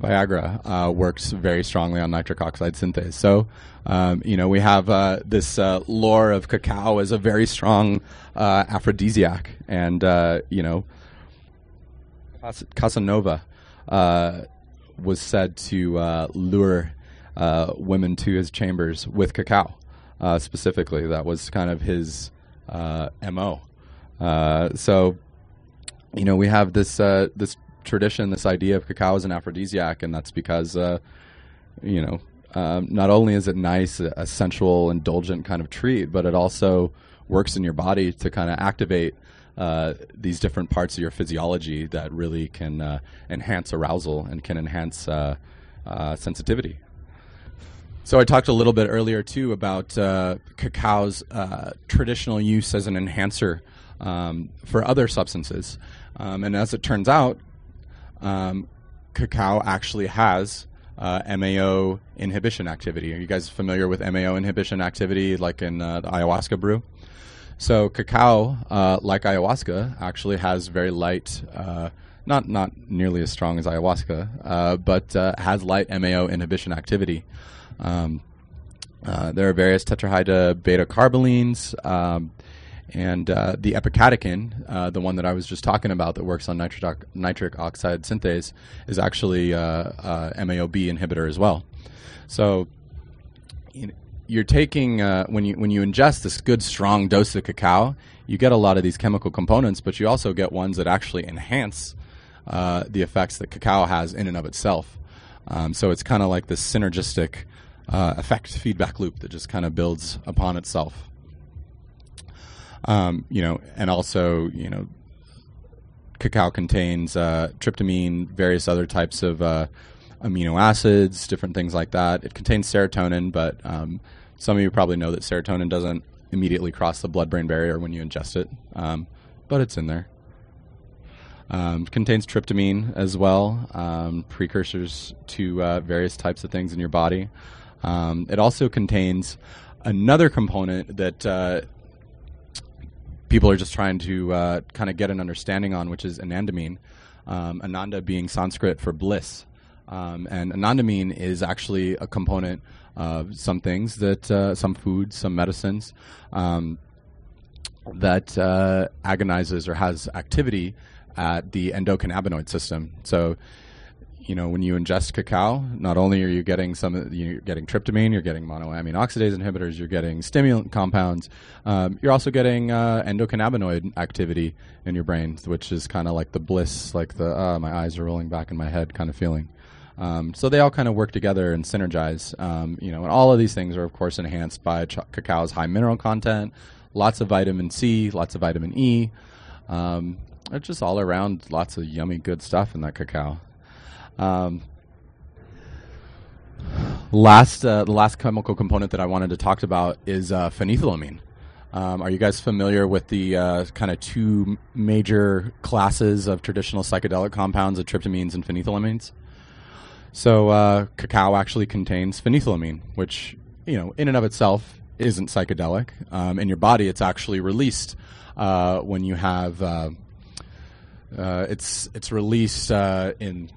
Viagra uh, works very strongly on nitric oxide synthase. So, um, you know, we have uh, this uh, lore of cacao as a very strong uh, aphrodisiac, and uh, you know, Casanova uh, was said to lure women to his chambers with cacao. specifically, that was kind of his mo. so, you know, we have this this tradition, this idea of cacao as an aphrodisiac, and that's because, uh, you know, um, not only is it nice, a, a, sensual, indulgent kind of treat, but it also works in your body to kind of activate uh, these different parts of your physiology that really can uh, enhance arousal and can enhance uh, uh, sensitivity. So I talked a little bit earlier too about uh, cacao's traditional use as an enhancer um, for other substances. Um, and as it turns out, um, cacao actually has uh, MAO inhibition activity. Are you guys familiar with MAO inhibition activity, like in uh, the ayahuasca brew? So cacao, uh, like ayahuasca, actually has very light, uh, not not nearly as strong as ayahuasca, uh, but uh, has light MAO inhibition activity. Um, there are various tetrahydro beta carbolines. Um, and uh, the epicatechin, uh, the one that I was just talking about that works on nitric, nitric oxide synthase, is actually uh, uh MAOB inhibitor as well. So you you're taking, uh, when, you, when you ingest this good, strong dose of cacao, you get a lot of these chemical components, but you also get ones that actually enhance the effects that cacao has in and of itself. Um, so it's kind of like this synergistic effect feedback loop that just kind of builds upon itself. Um, you know, and also, you know, cacao contains uh, tryptamine, various other types of uh, amino acids, different things like that. It contains serotonin, but um, some of you probably know that serotonin doesn't immediately cross the blood-brain barrier when you ingest it, um, but it's in there. Um, contains tryptamine as well, um, precursors to uh, various types of things in your body. Um, it also contains another component that uh, people are just trying to uh, kind of get an understanding on, which is anandamine. Um, ananda being Sanskrit for bliss. Um, and anandamine is actually a component of some things that, uh, some foods, some medicines, um, that uh, agonizes or has activity at the endocannabinoid system. So you know, when you ingest cacao, not only are you getting some, you're getting tryptamine, you're getting monoamine oxidase inhibitors, you're getting stimulant compounds, um, you're also getting uh, endocannabinoid activity in your brain, which is kind of like the bliss, like the uh, my eyes are rolling back in my head kind of feeling. Um, so they all kind of work together and synergize. Um, you know, and all of these things are of course enhanced by ch- cacao's high mineral content, lots of vitamin C, lots of vitamin E. Um, it's just all around lots of yummy good stuff in that cacao. Um, last, uh, the last chemical component that I wanted to talk about is uh, phenethylamine. Um, are you guys familiar with the uh, kind of two major classes of traditional psychedelic compounds, tryptamines and phenethylamines? So, uh, cacao actually contains phenethylamine, which, you know, in and of itself isn't psychedelic. Um, in your body, it's actually released uh, when you have uh, uh, it's it's released uh, in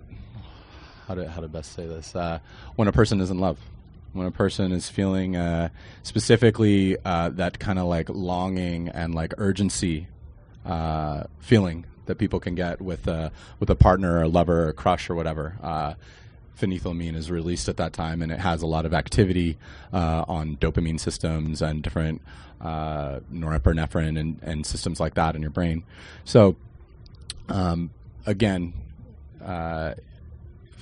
how to how to best say this uh, when a person is in love when a person is feeling uh, specifically uh, that kind of like longing and like urgency uh, feeling that people can get with uh, with a partner or a lover or a crush or whatever. Uh, phenethylamine is released at that time, and it has a lot of activity uh, on dopamine systems and different uh, norepinephrine and, and systems like that in your brain. So, um, again,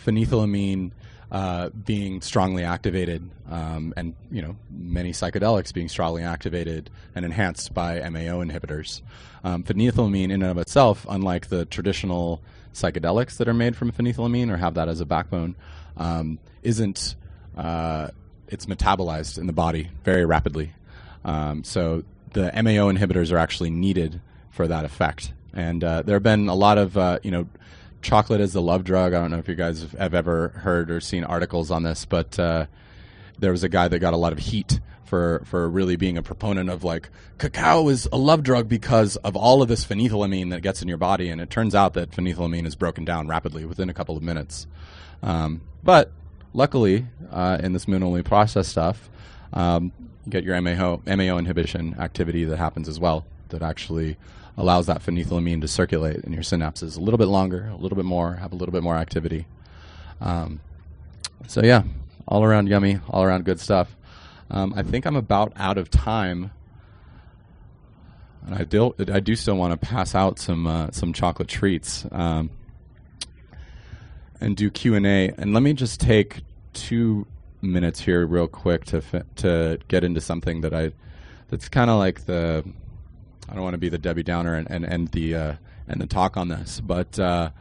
phenethylamine uh, being strongly activated, um, and you know many psychedelics being strongly activated and enhanced by MAO inhibitors. Um, phenethylamine, in and of itself, unlike the traditional psychedelics that are made from phenethylamine or have that as a backbone, um, isn't uh, it's metabolized in the body very rapidly. Um, so the MAO inhibitors are actually needed for that effect. And uh, there have been a lot of uh, you know chocolate is the love drug. I don't know if you guys have ever heard or seen articles on this, but uh, there was a guy that got a lot of heat for for really being a proponent of like cacao is a love drug because of all of this phenethylamine that gets in your body, and it turns out that phenethylamine is broken down rapidly within a couple of minutes. Um, but luckily, uh, in this moon only process stuff, um, you get your MAO, MAO inhibition activity that happens as well that actually allows that phenethylamine to circulate in your synapses a little bit longer, a little bit more, have a little bit more activity. Um, so yeah, all around yummy, all around good stuff. Um, I think I'm about out of time, and I do I do still want to pass out some uh, some chocolate treats um, and do Q and A. And let me just take two minutes here, real quick, to fi- to get into something that I that's kind of like the I don't want to be the Debbie Downer and and, and the uh, and the talk on this, but uh,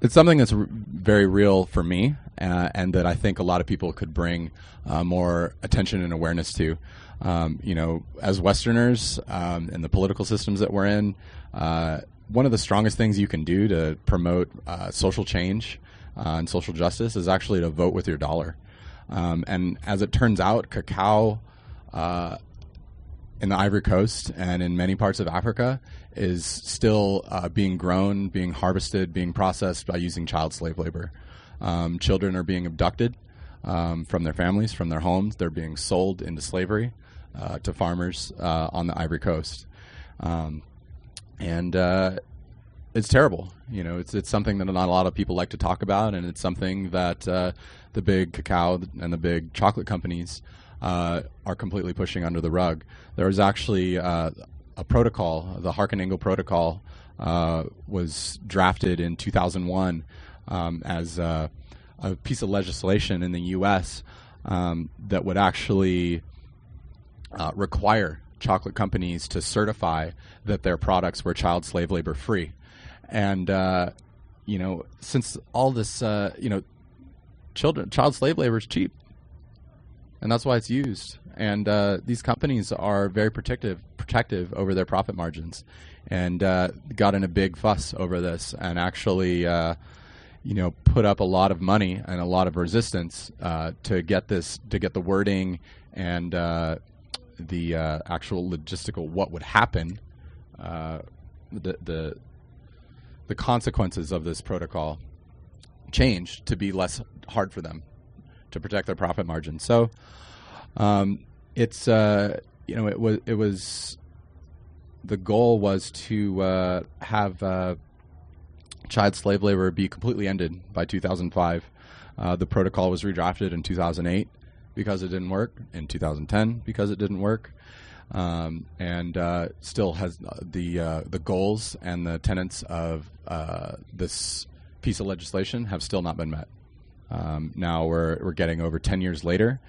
it's something that's r- very real for me, uh, and that I think a lot of people could bring uh, more attention and awareness to. Um, you know, as Westerners um, in the political systems that we're in, uh, one of the strongest things you can do to promote uh, social change and social justice is actually to vote with your dollar. Um, and as it turns out, cacao in the Ivory Coast and in many parts of Africa is still uh, being grown, being harvested, being processed by using child slave labor. Um, children are being abducted um, from their families, from their homes. They're being sold into slavery uh, to farmers uh, on the Ivory Coast. Um, and uh, it's terrible. You know, it's it's something that not a lot of people like to talk about, and it's something that uh, the big cacao and the big chocolate companies uh, are completely pushing under the rug. There was actually uh, a protocol, the Harkin-Engel Protocol, uh, was drafted in 2001 um, as a piece of legislation in the U.S. Um, that would actually uh, require chocolate companies to certify that their products were child slave labor free. And uh, you know, since all this, uh, you know, children child slave labor is cheap and that's why it's used. And uh, these companies are very protective protective over their profit margins, and uh, got in a big fuss over this, and actually, uh, you know, put up a lot of money and a lot of resistance uh, to get this to get the wording and uh, the uh, actual logistical what would happen, the the the consequences of this protocol changed to be less hard for them to protect their profit margin. So um, it's uh, you know it was it was the goal was to uh, have uh, child slave labor be completely ended by 2005. Uh, the protocol was redrafted in 2008 because it didn't work. In 2010 because it didn't work. Um, and uh, still has the uh, the goals and the tenets of this piece of legislation have still not been met. Um, now we're we're getting over ten years later,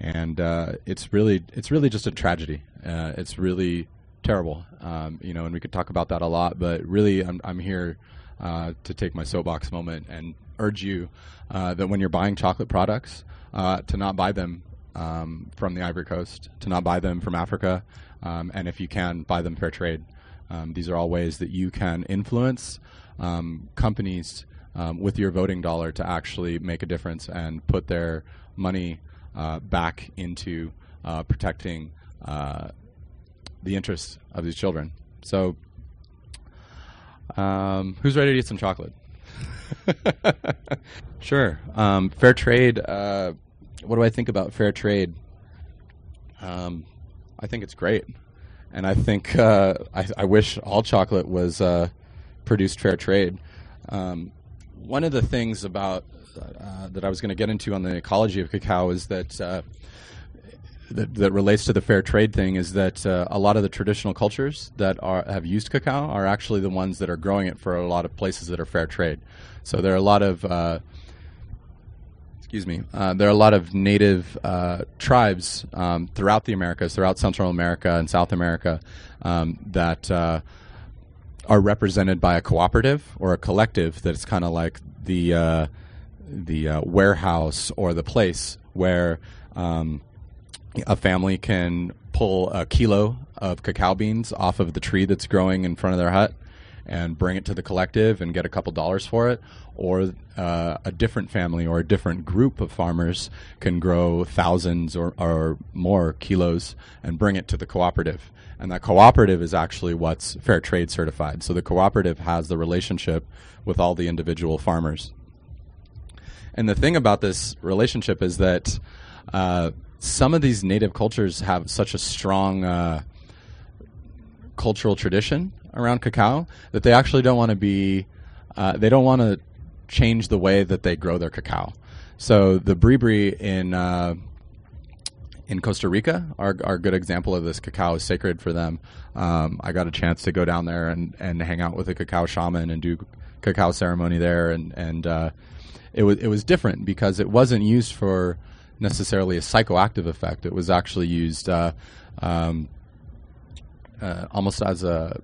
and uh, it's really it's really just a tragedy. Uh, it's really terrible, um, you know, and we could talk about that a lot. But really, I'm I'm here uh, to take my soapbox moment and urge you uh, that when you're buying chocolate products, uh, to not buy them um, from the Ivory Coast, to not buy them from Africa, um, and if you can, buy them fair trade. Um, these are all ways that you can influence um, companies um, with your voting dollar to actually make a difference and put their money uh, back into uh, protecting uh, the interests of these children. So, um, who's ready to eat some chocolate? sure. Um, fair trade. Uh, what do I think about fair trade? Um, I think it's great, and I think uh, I, I, wish all chocolate was uh, produced fair trade. Um, one of the things about uh, that I was going to get into on the ecology of cacao is that uh, that, that relates to the fair trade thing is that uh, a lot of the traditional cultures that are have used cacao are actually the ones that are growing it for a lot of places that are fair trade. So there are a lot of uh, excuse me, uh, there are a lot of native uh, tribes um, throughout the Americas, throughout Central America and South America, um, that are represented by a cooperative or a collective that's kind of like the uh, the warehouse or the place where um, a family can pull a kilo of cacao beans off of the tree that's growing in front of their hut and bring it to the collective and get a couple dollars for it, or uh, a different family or a different group of farmers can grow thousands or, or more kilos and bring it to the cooperative. And that cooperative is actually what's fair trade certified. So the cooperative has the relationship with all the individual farmers. And the thing about this relationship is that uh, some of these native cultures have such a strong uh, cultural tradition around cacao that they actually don't want to be uh, they don't want to change the way that they grow their cacao. So the bribri in uh, in Costa Rica are, are a good example of this. Cacao is sacred for them. Um, I got a chance to go down there and, and hang out with a cacao shaman and do cacao ceremony there, and and uh, it was it was different because it wasn't used for necessarily a psychoactive effect. It was actually used uh, um, uh, almost as a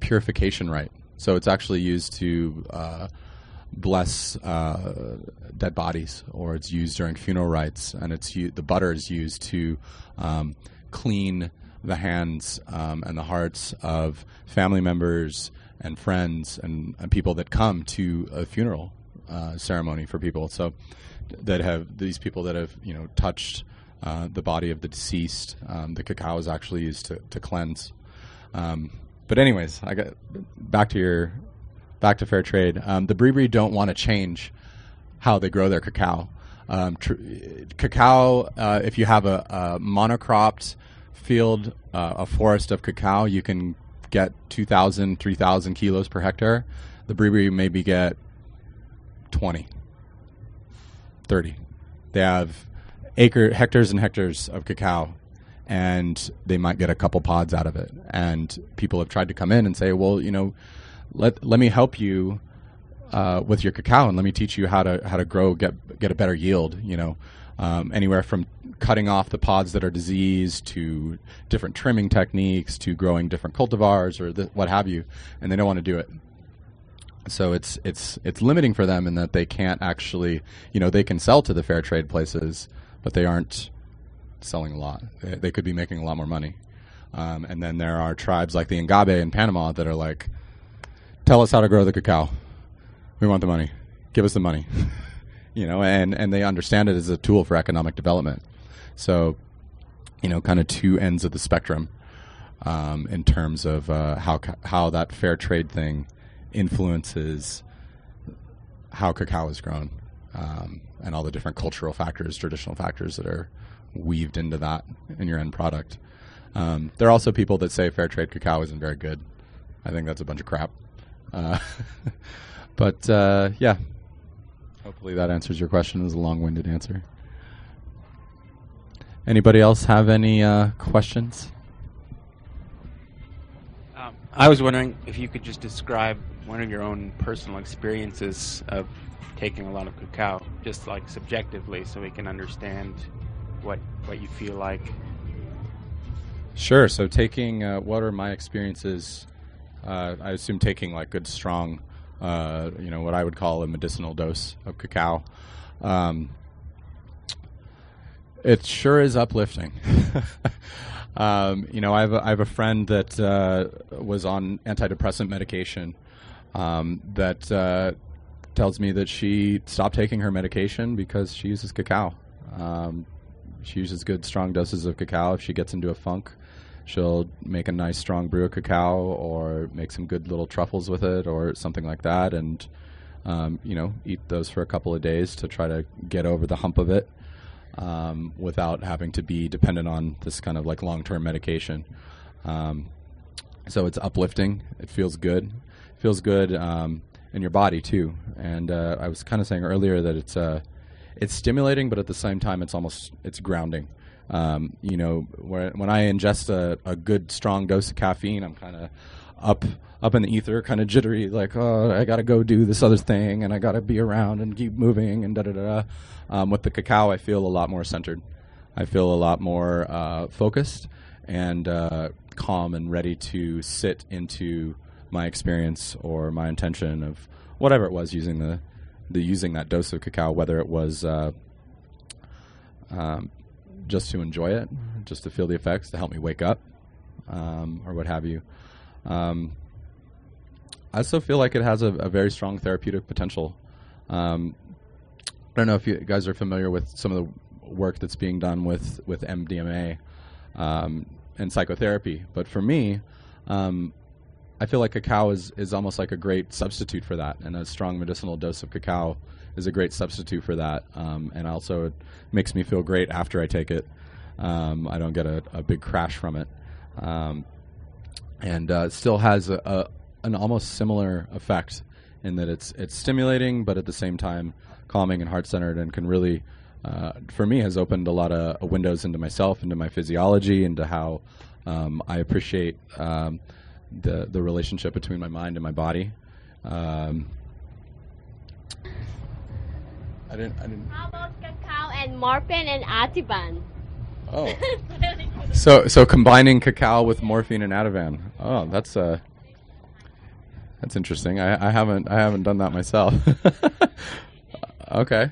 purification rite. So it's actually used to uh, bless uh, dead bodies, or it's used during funeral rites, and it's u- the butter is used to um, clean the hands um, and the hearts of family members and friends and, and people that come to a funeral uh, ceremony for people. So that have these people that have you know touched uh, the body of the deceased. Um, the cacao is actually used to, to cleanse. Um, but anyways, I got back to your back to fair trade. Um, the Bribri don't want to change how they grow their cacao. Um, tr- cacao, uh, if you have a, a monocropped field, uh, a forest of cacao, you can get 2,000, 3,000 kilos per hectare. The Bribri maybe get 20. 30. They have acre hectares and hectares of cacao and they might get a couple pods out of it. And people have tried to come in and say, well, you know, let let me help you uh, with your cacao and let me teach you how to how to grow get get a better yield. You know, um, anywhere from cutting off the pods that are diseased to different trimming techniques to growing different cultivars or what have you, and they don't want to do it. So it's it's it's limiting for them in that they can't actually you know they can sell to the fair trade places but they aren't selling a lot. They, they could be making a lot more money. Um, and then there are tribes like the Ngabe in Panama that are like tell us how to grow the cacao we want the money give us the money you know and and they understand it as a tool for economic development so you know kind of two ends of the spectrum um, in terms of uh, how how that fair trade thing influences how cacao is grown um, and all the different cultural factors, traditional factors that are weaved into that in your end product. Um, there are also people that say fair trade cacao isn't very good. I think that's a bunch of crap. Uh, but uh, yeah, hopefully that answers your question. It was a long-winded answer. Anybody else have any uh, questions? Um, I was wondering if you could just describe one of your own personal experiences of taking a lot of cacao, just like subjectively, so we can understand what what you feel like. Sure. So taking uh, what are my experiences? Uh, I assume taking like good strong, uh, you know, what I would call a medicinal dose of cacao. Um, it sure is uplifting. um, you know, I have a, I have a friend that uh, was on antidepressant medication um, that uh, tells me that she stopped taking her medication because she uses cacao. Um, she uses good strong doses of cacao. If she gets into a funk, she'll make a nice strong brew of cacao or make some good little truffles with it or something like that, and um, you know eat those for a couple of days to try to get over the hump of it um, without having to be dependent on this kind of like long term medication. Um, so it's uplifting. It feels good. It feels good um, in your body too. And uh, I was kind of saying earlier that it's uh, it's stimulating, but at the same time, it's almost it's grounding. Um, you know, when, when I ingest a, a good strong dose of caffeine, I'm kind of up up in the ether, kind of jittery, like oh, I got to go do this other thing, and I got to be around and keep moving, and da da da. Um, with the cacao, I feel a lot more centered. I feel a lot more uh, focused and uh, calm and ready to sit into my experience or my intention of whatever it was using the the using that dose of cacao, whether it was uh, um, just to enjoy it, just to feel the effects, to help me wake up, um, or what have you. Um, I also feel like it has a, a very strong therapeutic potential. Um, I don't know if you guys are familiar with some of the work that's being done with with MDMA um, and psychotherapy, but for me, um, I feel like cacao is, is almost like a great substitute for that, and a strong medicinal dose of cacao is a great substitute for that. Um, and also, it makes me feel great after I take it. Um, I don't get a, a, big crash from it, um, and uh, it still has a, a, an almost similar effect in that it's it's stimulating, but at the same time calming and heart centered, and can really, uh, for me, has opened a lot of windows into myself, into my physiology, into how um, I appreciate um, the the relationship between my mind and my body. Um, I didn't. I didn't. How about cacao and morphine and Ativan? Oh. so so combining cacao with morphine and Ativan. Oh, that's uh that's interesting. I, I haven't I haven't done that myself. okay.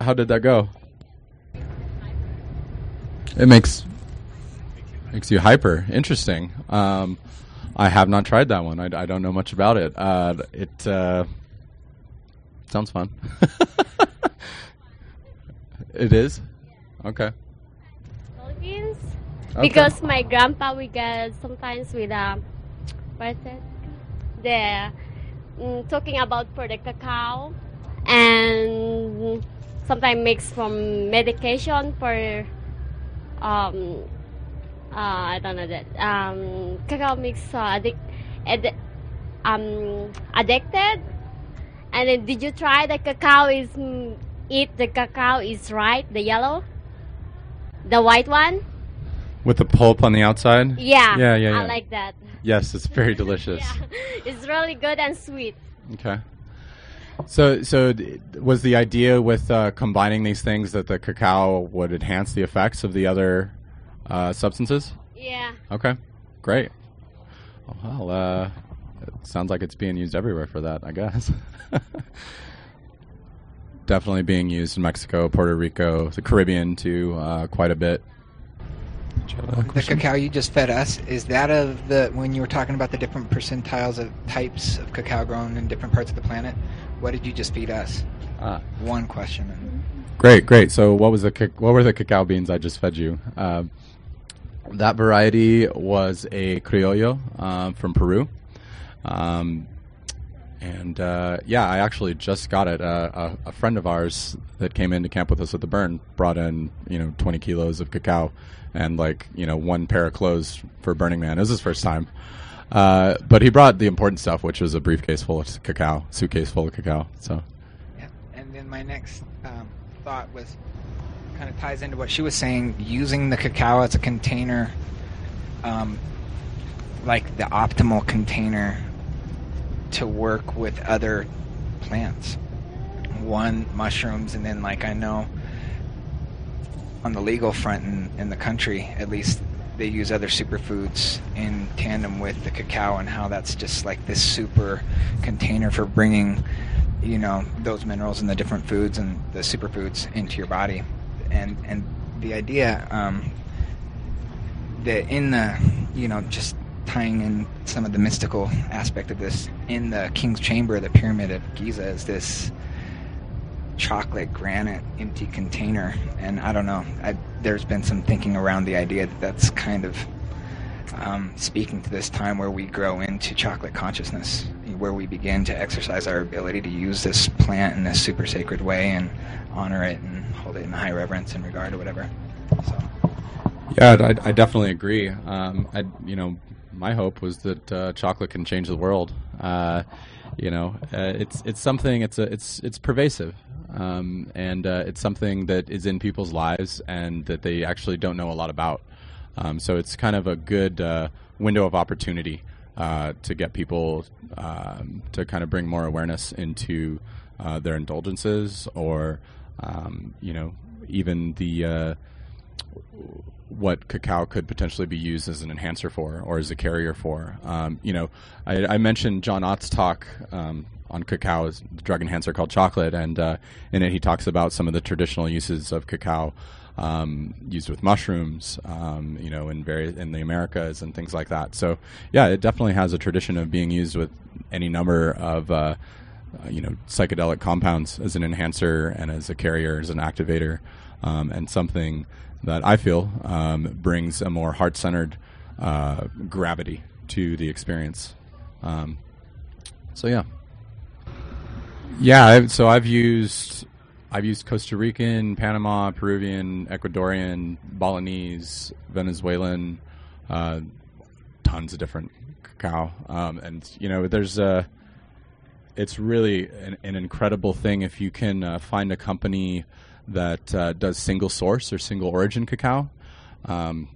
How did that go? It makes makes you hyper. Interesting. Um, I have not tried that one. I, I don't know much about it. Uh, it uh, sounds fun. it is. Okay. Philippines? Okay. Because my grandpa we get sometimes with um what's it? The mm, talking about for the cacao and sometimes mixed from medication for um uh, I don't know that um cacao mix uh, addic- ad- um addicted and then did you try the cacao is mm, eat the cacao is right the yellow the white one With the pulp on the outside. yeah Yeah, yeah, yeah. I like that Yes, it's very delicious. yeah it's really good and sweet Okay. So, so d- was the idea with uh, combining these things that the cacao would enhance the effects of the other uh, substances? yeah Okay, great. Well, uh, it sounds like it's being used everywhere for that, I guess. Definitely being used in Mexico, Puerto Rico, the Caribbean too, uh, quite a bit. The cacao you just fed us is that of the when you were talking about the different percentiles of types of cacao grown in different parts of the planet. What did you just feed us? Ah. One question. Great, great. So, what was the ca- what were the cacao beans I just fed you? Um that variety was a criollo um, from Peru, um, and uh, yeah, I actually just got it. Uh, a, a friend of ours that came in to camp with us at the burn brought in you know 20 kilos of cacao and like you know one pair of clothes for Burning Man. It was his first time. Uh, but he brought the important stuff, which was a briefcase full of cacao, suitcase full of cacao. So Yeah. And then my next um, thought was kind of ties into what she was saying, using the cacao as a container, um, like the optimal container to work with other plants. One, mushrooms, and then, like, I know on the legal front in, in the country, at least, they use other superfoods in tandem with the cacao, and how that's just like this super container for bringing, you know, those minerals and the different foods and the superfoods into your body. And and the idea um, that in the, you know, just tying in some of the mystical aspect of this in the king's chamber, of the pyramid of Giza, is this chocolate granite empty container and i don't know I, there's been some thinking around the idea that that's kind of um, speaking to this time where we grow into chocolate consciousness, where we begin to exercise our ability to use this plant in this super sacred way and honor it and hold it in high reverence and regard or whatever. So. Yeah, I, I definitely agree. Um, I, you know, my hope was that uh, chocolate can change the world. Uh, you know, uh, it's it's something. It's a it's it's pervasive, um, and uh, it's something that is in people's lives and that they actually don't know a lot about. Um, so it's kind of a good uh, window of opportunity uh, to get people um, to kind of bring more awareness into their indulgences, or um, you know, even the what cacao could potentially be used as an enhancer for or as a carrier for. Um, you know, I, I, mentioned John Ott's talk um, on cacao as the drug enhancer called chocolate, and uh, in it he talks about some of the traditional uses of cacao. Um, used with mushrooms, um, you know, in various in the Americas and things like that. So, yeah, it definitely has a tradition of being used with any number of, uh, you know, psychedelic compounds as an enhancer and as a carrier, as an activator, um, and something that I feel um, brings a more heart centered uh, gravity to the experience. Um, so yeah, yeah. So I've used I've used Costa Rican, Panama, Peruvian, Ecuadorian, Balinese, Venezuelan, uh, tons of different cacao, um, and you know there's a. It's really an, an incredible thing if you can uh, find a company that uh, does single source or single origin cacao. Um,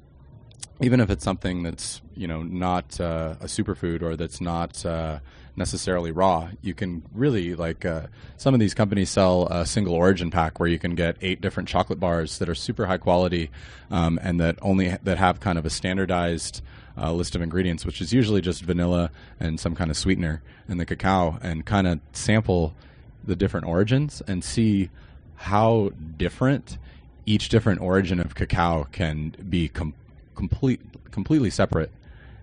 even if it's something that's you know not uh, a superfood or that's not uh, necessarily raw, you can really like uh, some of these companies sell a single origin pack where you can get eight different chocolate bars that are super high quality um, and that only that have kind of a standardized uh, list of ingredients, which is usually just vanilla and some kind of sweetener and the cacao, and kind of sample the different origins and see how different each different origin of cacao can be com- complete, completely separate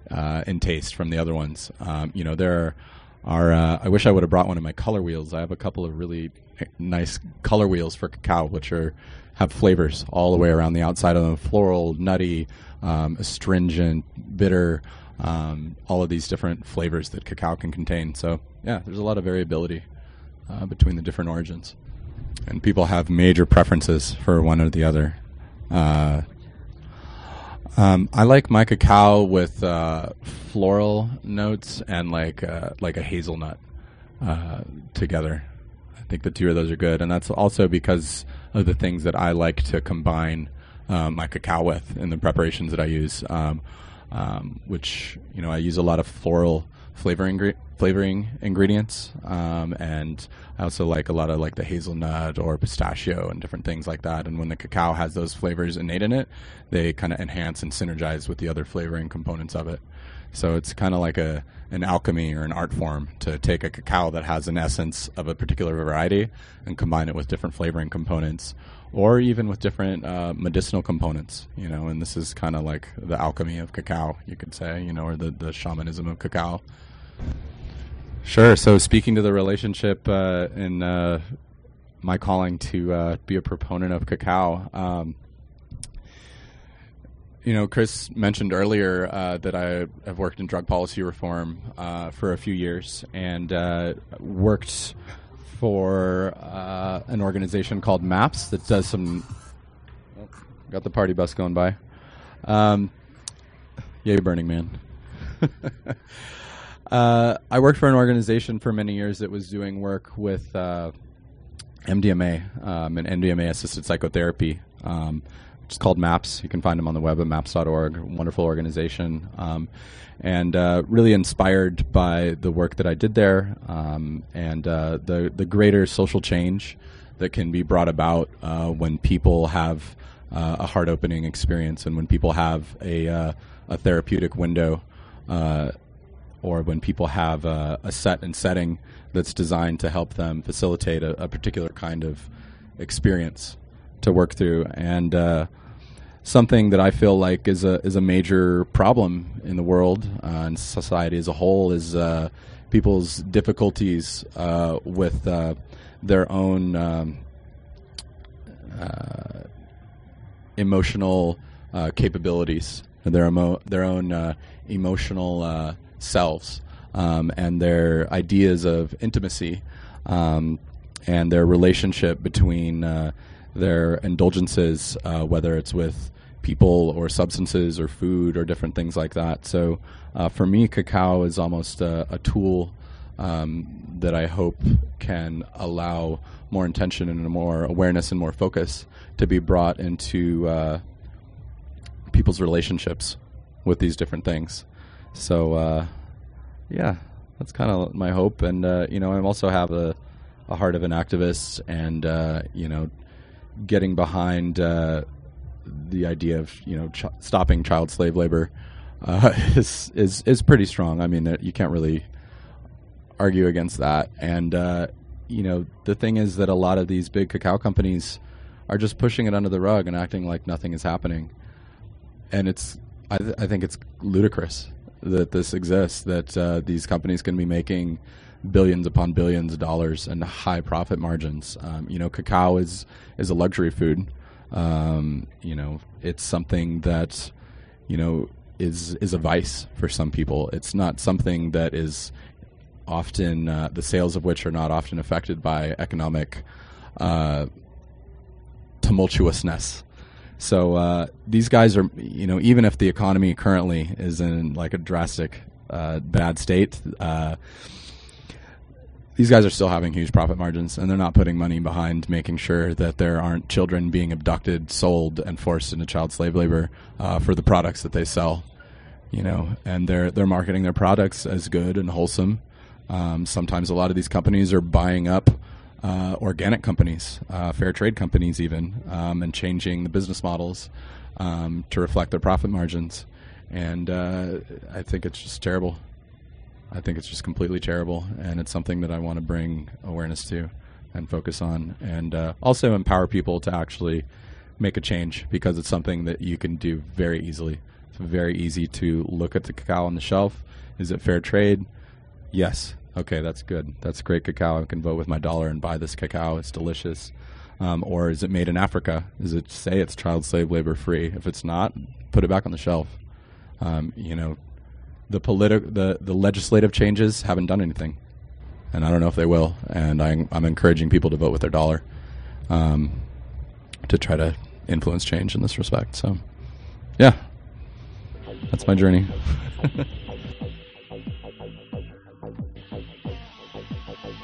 uh, in taste from the other ones. Um, you know, there are. Uh, I wish I would have brought one of my color wheels. I have a couple of really nice color wheels for cacao, which are have flavors all the way around the outside of them: floral, nutty, um, astringent, bitter. Um, all of these different flavors that cacao can contain. So yeah, there's a lot of variability uh, between the different origins and people have major preferences for one or the other. Uh, um, I like my cacao with uh, floral notes and like uh, like a hazelnut uh, together. I think the two of those are good, and that's also because of the things that I like to combine um, my cacao with in the preparations that I use. Um, um, which you know I use a lot of floral flavoring flavoring ingredients, um, and I also like a lot of like the hazelnut or pistachio and different things like that. And when the cacao has those flavors innate in it, they kind of enhance and synergize with the other flavoring components of it. So it's kind of like a an alchemy or an art form to take a cacao that has an essence of a particular variety and combine it with different flavoring components or even with different uh, medicinal components, you know, and this is kind of like the alchemy of cacao, you could say, you know, or the, the shamanism of cacao. Sure. So, speaking to the relationship uh, in uh, my calling to uh, be a proponent of cacao, um, you know, Chris mentioned earlier uh, that I have worked in drug policy reform uh, for a few years and uh, worked for uh, an organization called MAPS that does some. Oh, got the party bus going by. Um, yay, Burning Man. uh, I worked for an organization for many years that was doing work with uh, MDMA um, and MDMA assisted psychotherapy. Um, it's called MAPS. You can find them on the web at maps.org. Wonderful organization. Um, and uh, really inspired by the work that I did there um, and uh, the, the greater social change that can be brought about uh, when people have uh, a heart opening experience and when people have a, uh, a therapeutic window uh, or when people have a, a, set and setting that's designed to help them facilitate a, a particular kind of experience to work through. And something that I feel like is a is a major problem in the world uh, and society as a whole is uh, people's difficulties uh, with uh, their own um, uh, emotional uh, capabilities their emo- their own uh, emotional uh, selves, um, and their ideas of intimacy, um, and their relationship between uh, their indulgences, uh, whether it's with people or substances or food or different things like that. So, uh, for me, cacao is almost a, a tool um, that I hope can allow more intention and more awareness and more focus to be brought into uh, people's relationships with these different things. So, uh, yeah, that's kind of my hope. And uh, you know, I also have a, a heart of an activist, and uh, you know, getting behind uh, the idea of you know ch- stopping child slave labor uh, is is is pretty strong. I mean, you can't really argue against that. And uh, you know, the thing is that a lot of these big cacao companies are just pushing it under the rug and acting like nothing is happening. And it's, I, th- I think it's ludicrous that this exists. That uh, these companies can be making billions upon billions of dollars and high profit margins. Um, you know, cacao is is a luxury food. Um, you know, it's something that you know is is a vice for some people. It's not something that is often uh, the sales of which are not often affected by economic uh, tumultuousness. So uh, these guys are, you know, even if the economy currently is in like a drastic uh, bad state, uh, these guys are still having huge profit margins, and they're not putting money behind making sure that there aren't children being abducted, sold, and forced into child slave labor uh, for the products that they sell. You know, and they're they're marketing their products as good and wholesome, um, sometimes a lot of these companies are buying up uh, organic companies, uh, fair trade companies, even, um, and changing the business models um, to reflect their profit margins. And uh, I think it's just terrible. I think it's just completely terrible, and it's something that I want to bring awareness to and focus on, and uh, also empower people to actually make a change because it's something that you can do very easily. It's very easy to look at the cacao on the shelf. Is it fair trade? Yes. Okay, that's good. That's great cacao. I can vote with my dollar and buy this cacao. It's delicious. Um, or is it made in Africa? Is it say it's child slave labor free? If it's not, put it back on the shelf. Um, you know, the politi- the the legislative changes haven't done anything, and I don't know if they will. And I'm, I'm encouraging people to vote with their dollar um, to try to influence change in this respect. So, yeah, that's my journey.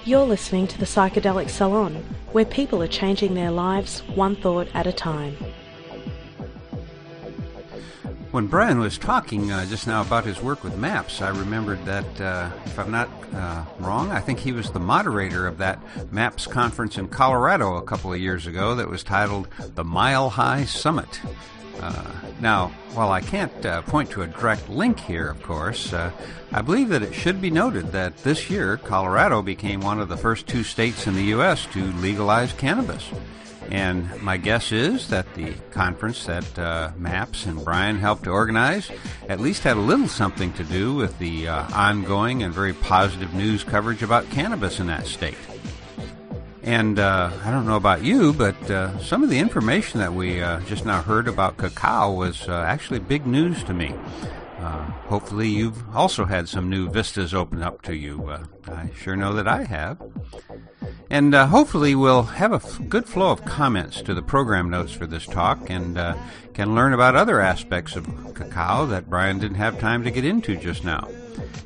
You're listening to the Psychedelic Salon, where people are changing their lives one thought at a time. When Brian was talking uh, just now about his work with MAPS, I remembered that, uh, if I'm not uh, wrong, I think he was the moderator of that MAPS conference in Colorado a couple of years ago that was titled the Mile High Summit. Uh, now, while I can't uh, point to a direct link here, of course, uh, I believe that it should be noted that this year Colorado became one of the first two states in the U.S. to legalize cannabis. And my guess is that the conference that uh, MAPS and Brian helped to organize at least had a little something to do with the uh, ongoing and very positive news coverage about cannabis in that state. And uh, I don't know about you, but uh, some of the information that we uh, just now heard about cacao was uh, actually big news to me. Uh, hopefully, you've also had some new vistas open up to you. Uh, I sure know that I have. And hopefully, we'll have a f- good flow of comments to the program notes for this talk and can learn about other aspects of cacao that Brian didn't have time to get into just now.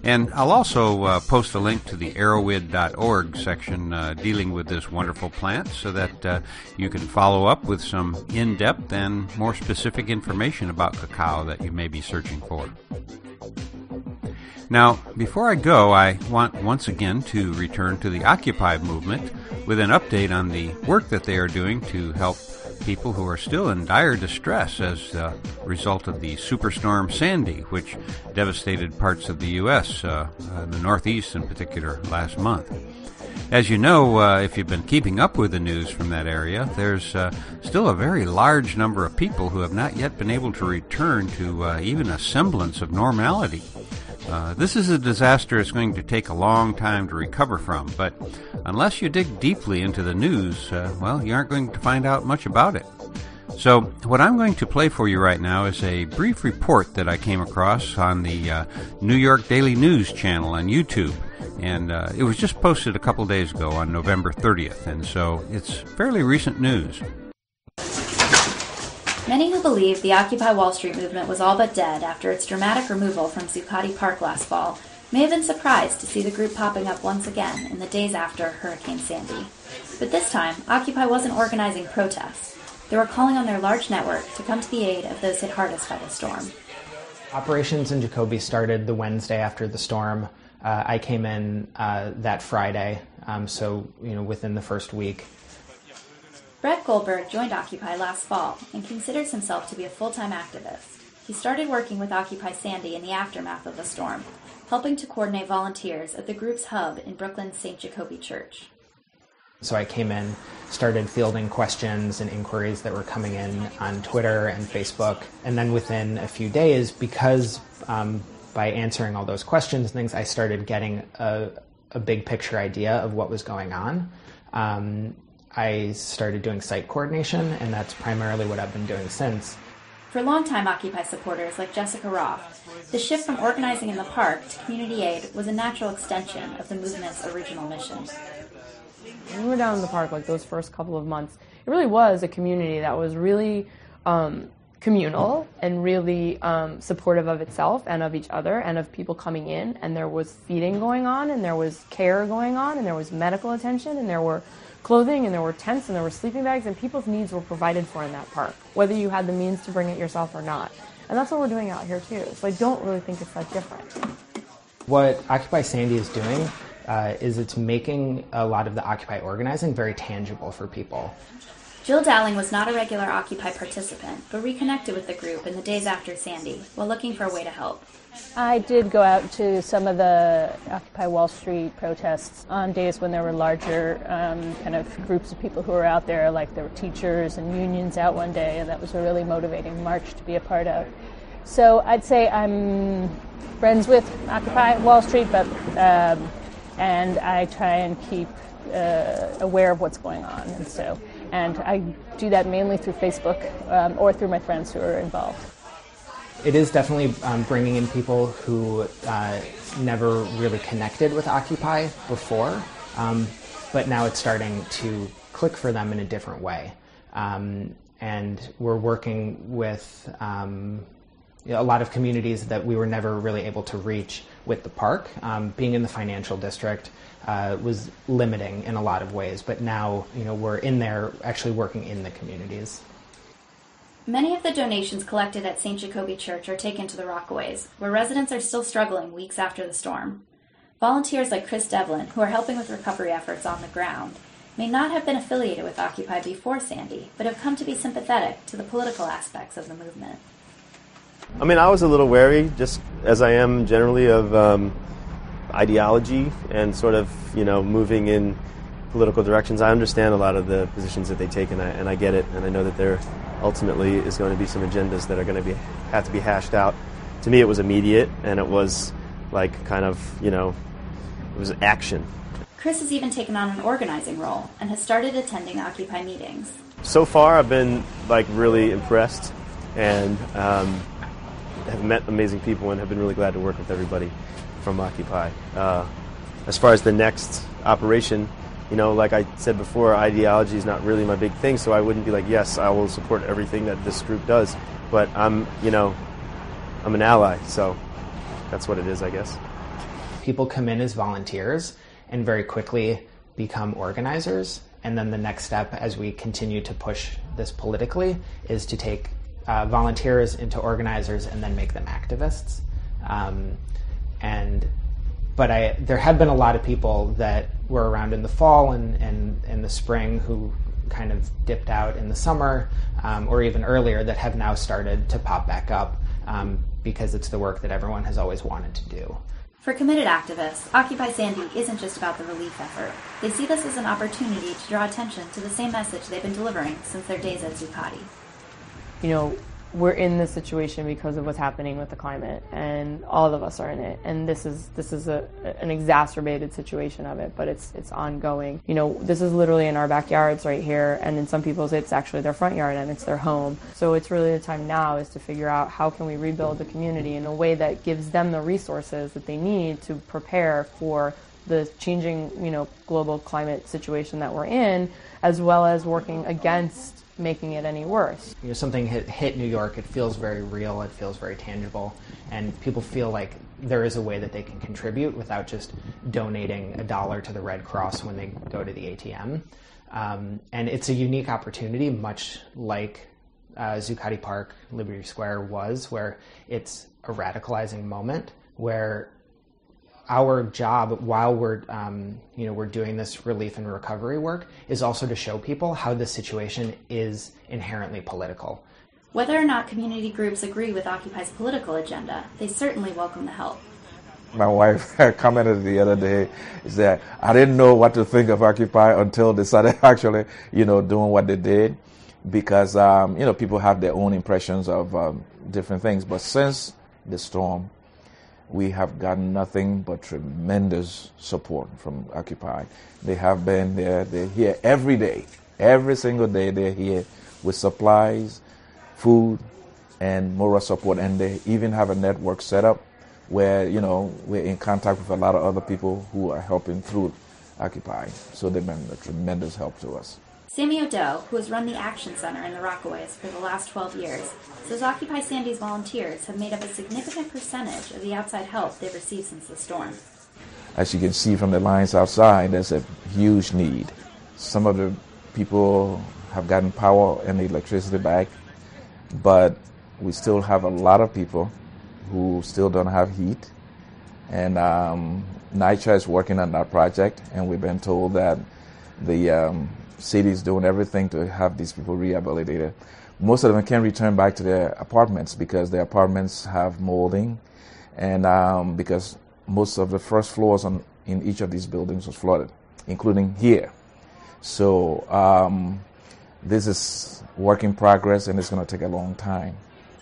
And I'll also uh, post a link to the erowid.org section uh, dealing with this wonderful plant so that uh, you can follow up with some in depth and more specific information about cacao that you may be searching for. Now, before I go, I want once again to return to the Occupy movement with an update on the work that they are doing to help people who are still in dire distress as a result of the superstorm Sandy, which devastated parts of the U.S., uh, uh, the Northeast in particular, last month. As you know, uh, if you've been keeping up with the news from that area, there's uh, still a very large number of people who have not yet been able to return to uh, even a semblance of normality. Uh, this is a disaster it's going to take a long time to recover from, but unless you dig deeply into the news, uh, well, you aren't going to find out much about it. So, what I'm going to play for you right now is a brief report that I came across on the uh, New York Daily News channel on YouTube. And uh, it was just posted a couple days ago on November 30th, and so it's fairly recent news. Many who believe the Occupy Wall Street movement was all but dead after its dramatic removal from Zuccotti Park last fall may have been surprised to see the group popping up once again in the days after Hurricane Sandy. But this time, Occupy wasn't organizing protests. They were calling on their large network to come to the aid of those hit hardest by the storm. Operations in Jacobi started the Wednesday after the storm. Uh, I came in uh, that Friday, um, so you know within the first week. Brett Goldberg joined Occupy last fall and considers himself to be a full-time activist. He started working with Occupy Sandy in the aftermath of the storm, helping to coordinate volunteers at the group's hub in Brooklyn's St. Jacobi Church. So I came in, started fielding questions and inquiries that were coming in on Twitter and Facebook. And then within a few days, because um, by answering all those questions and things, I started getting a, a big picture idea of what was going on. Um, I started doing site coordination, and that's primarily what I've been doing since. For longtime Occupy supporters like Jessica Roth, the shift from organizing in the park to community aid was a natural extension of the movement's original mission. When we were down in the park, like those first couple of months, it really was a community that was really um, communal and really um, supportive of itself and of each other and of people coming in. And there was feeding going on, and there was care going on, and there was medical attention, and there were clothing, and there were tents, and there were sleeping bags, and people's needs were provided for in that park, whether you had the means to bring it yourself or not. And that's what we're doing out here too. So I don't really think it's that different. What Occupy Sandy is doing uh, is it's making a lot of the Occupy organizing very tangible for people. Jill Dowling was not a regular Occupy participant, but reconnected with the group in the days after Sandy while looking for a way to help. I did go out to some of the Occupy Wall Street protests on days when there were larger um, kind of groups of people who were out there, like there were teachers and unions out one day, and that was a really motivating march to be a part of. So I'd say I'm friends with Occupy Wall Street, but um, and I try and keep uh, aware of what's going on, and so and I do that mainly through Facebook um, or through my friends who are involved. It is definitely um, bringing in people who uh, never really connected with Occupy before, um, but now it's starting to click for them in a different way. Um, and we're working with um, a lot of communities that we were never really able to reach with the park. Um, being in the financial district uh, was limiting in a lot of ways, but now you know we're in there actually working in the communities. Many of the donations collected at St. Jacobi Church are taken to the Rockaways, where residents are still struggling weeks after the storm. Volunteers like Chris Devlin, who are helping with recovery efforts on the ground, may not have been affiliated with Occupy before Sandy, but have come to be sympathetic to the political aspects of the movement. I mean, I was a little wary, just as I am generally, of um, ideology and sort of, you know, moving in political directions. I understand a lot of the positions that they take, and I, and I get it, and I know that there ultimately is going to be some agendas that are going to be have to be hashed out. To me, it was immediate, and it was like kind of, you know, it was action. Chris has even taken on an organizing role and has started attending Occupy meetings. So far, I've been like really impressed, and um, have met amazing people, and have been really glad to work with everybody from Occupy. Uh, as far as the next operation, you know, like I said before, ideology is not really my big thing, so I wouldn't be like, yes, I will support everything that this group does. But I'm, you know, I'm an ally, so that's what it is, I guess. People come in as volunteers and very quickly become organizers. And then the next step, as we continue to push this politically, is to take uh, volunteers into organizers and then make them activists. Um, and but I there have been a lot of people that were around in the fall and and in the spring who kind of dipped out in the summer um, or even earlier that have now started to pop back up um, because it's the work that everyone has always wanted to do. For committed activists, Occupy Sandy isn't just about the relief effort. They see this as an opportunity to draw attention to the same message they've been delivering since their days at Zuccotti. You know, we're in this situation because of what's happening with the climate, and all of us are in it. And this is this is a an exacerbated situation of it, but it's it's ongoing. You know, this is literally in our backyards right here, and in some people's it's actually their front yard and it's their home. So it's really the time now is to figure out how can we rebuild the community in a way that gives them the resources that they need to prepare for the changing, you know, global climate situation that we're in, as well as working against making it any worse. You know, something hit, hit New York, it feels very real, it feels very tangible, and people feel like there is a way that they can contribute without just donating a dollar to the Red Cross when they go to the ATM. Um, and it's a unique opportunity, much like uh, Zuccotti Park, Liberty Square was, where it's a radicalizing moment where our job while we're um, you know we're doing this relief and recovery work is also to show people how the situation is inherently political. Whether or not community groups agree with Occupy's political agenda, they certainly welcome the help. My wife commented the other day is that I didn't know what to think of Occupy until they started actually you know doing what they did because um, you know people have their own impressions of um, different things, but since the storm we have gotten nothing but tremendous support from Occupy. They have been there, they're here every day. Every single day they're here with supplies, food, and moral support. And they even have a network set up where, you know, we're in contact with a lot of other people who are helping through Occupy. So they've been a tremendous help to us. Sammy O'Doe, who has run the Action Center in the Rockaways for the last 12 years, says Occupy Sandy's volunteers have made up a significant percentage of the outside help they've received since the storm. As you can see from the lines outside, there's a huge need. Some of the people have gotten power and electricity back, but we still have a lot of people who still don't have heat. And um, NYCHA is working on that project, and we've been told that the um, city is doing everything to have these people rehabilitated. Most of them can't return back to their apartments because their apartments have molding, and um, because most of the first floors on, in each of these buildings was flooded, including here. So um, this is work in progress, and it's going to take a long time.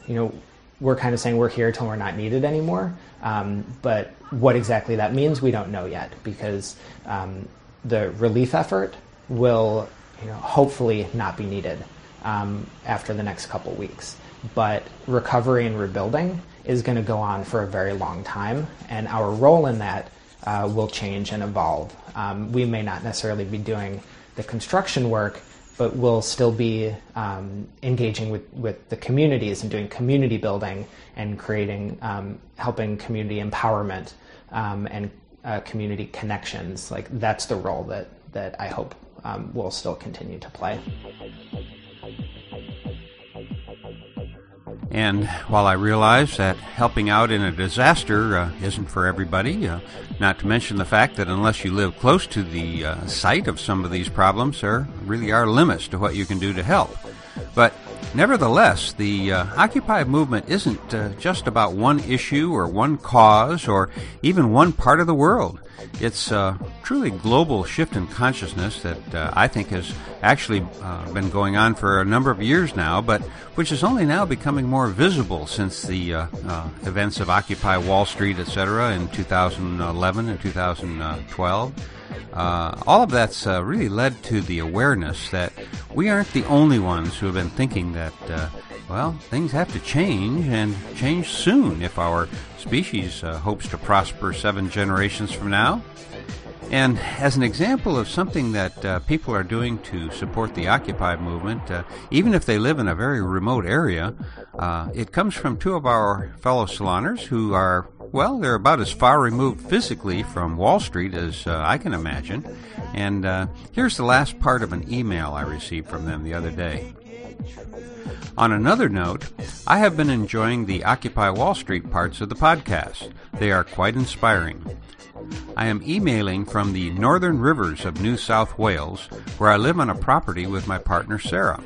You know, we're kind of saying we're here till we're not needed anymore. Um, but what exactly that means, we don't know yet because um, the relief effort will you know, hopefully not be needed um, after the next couple weeks. But recovery and rebuilding is going to go on for a very long time, and our role in that uh, will change and evolve. Um, we may not necessarily be doing the construction work, but we'll still be um, engaging with, with the communities and doing community building and creating, um, helping community empowerment um, and uh, community connections. Like that's the role that, that I hope um, will still continue to play. And while I realize that helping out in a disaster uh, isn't for everybody, uh, not to mention the fact that unless you live close to the uh, site of some of these problems, there really are limits to what you can do to help. But nevertheless, the uh, Occupy movement isn't uh, just about one issue or one cause or even one part of the world. It's a truly global shift in consciousness that uh, I think has actually uh, been going on for a number of years now, but which is only now becoming more visible since the uh, uh events of Occupy Wall Street, etc., in 2011 and 2012. Uh, all of that's uh, really led to the awareness that we aren't the only ones who have been thinking that, well, things have to change and change soon if our species uh, hopes to prosper seven generations from now. And as an example of something that uh, people are doing to support the Occupy movement, uh, even if they live in a very remote area, uh, it comes from two of our fellow saloners who are, well, they're about as far removed physically from Wall Street as uh, I can imagine. And uh, here's the last part of an email I received from them the other day. On another note, I have been enjoying the Occupy Wall Street parts of the podcast. They are quite inspiring. I am emailing from the northern rivers of New South Wales, where I live on a property with my partner Sarah.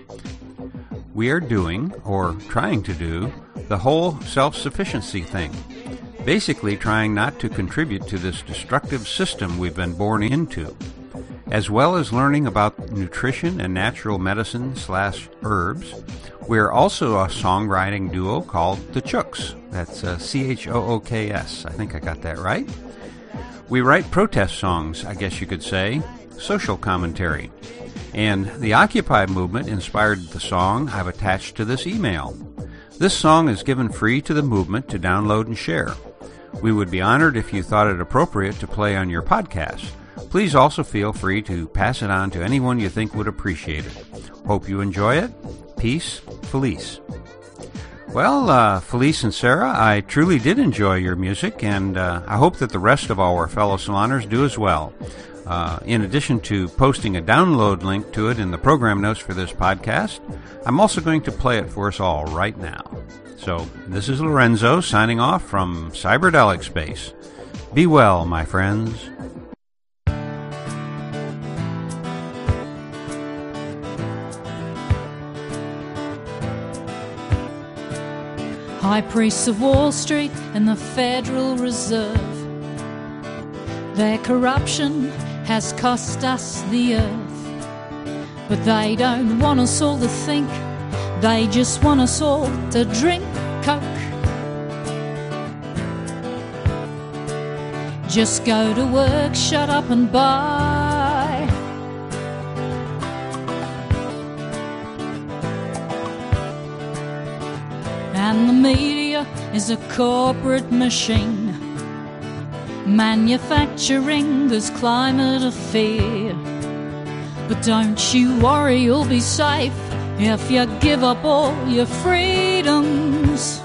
We are doing, or trying to do, the whole self sufficiency thing. Basically, trying not to contribute to this destructive system we've been born into. as well as learning about nutrition and natural medicine slash herbs. We're also a songwriting duo called The Chooks. That's uh, C H O O K S. I think I got that right. We write protest songs, I guess you could say, social commentary. And the Occupy movement inspired the song I've attached to this email. This song is given free to the movement to download and share. We would be honored if you thought it appropriate to play on your podcast. Please also feel free to pass it on to anyone you think would appreciate it. Hope you enjoy it. Peace, Felice. Well, uh, Felice and Sarah, I truly did enjoy your music, and uh, I hope that the rest of our fellow saloners do as well. Uh, in addition to posting a download link to it in the program notes for this podcast, I'm also going to play it for us all right now. So, this is Lorenzo signing off from Cyberdelic Space. Be well, my friends. High priests of Wall Street and the Federal Reserve. Their corruption has cost us the earth. But they don't want us all to think, they just want us all to drink Coke. Just go to work, shut up and buy. And the media is a corporate machine manufacturing this climate of fear. But don't you worry, you'll be safe if you give up all your freedoms.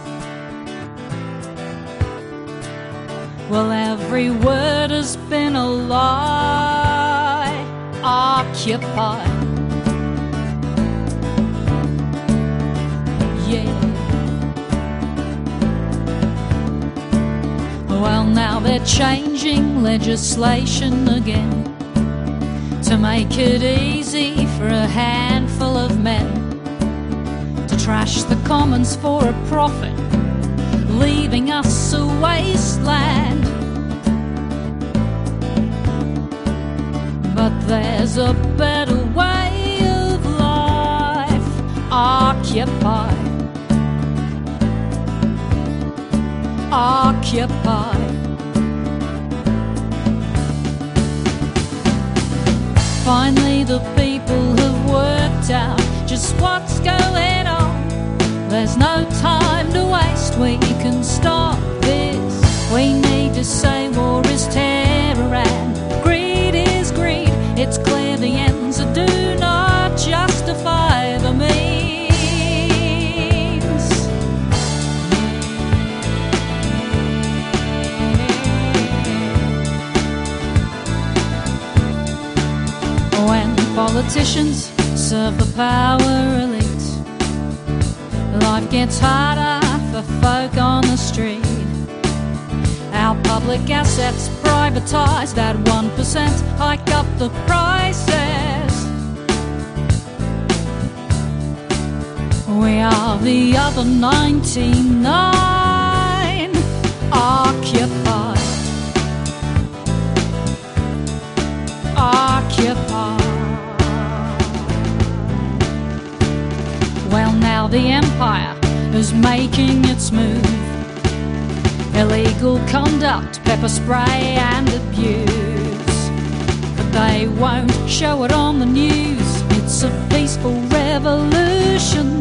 Well, every word has been a lie. Occupy. Yeah. Well, now they're changing legislation again to make it easy for a handful of men to trash the commons for a profit, leaving us a wasteland. But there's a better way of life. Occupy. Occupy. Finally, the people have worked out just what's going on. There's no time to waste, we can stop this. We need to say war politicians serve the power elite, life gets harder for folk on the street. Our public assets privatized at 1%, hike up the prices. We are the other 99 occupied. Occupied. Now the empire is making its move. Illegal conduct, pepper spray, and abuse. But they won't show it on the news. It's a peaceful revolution.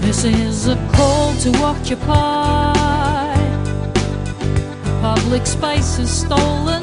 This is a call to occupy. Public space is stolen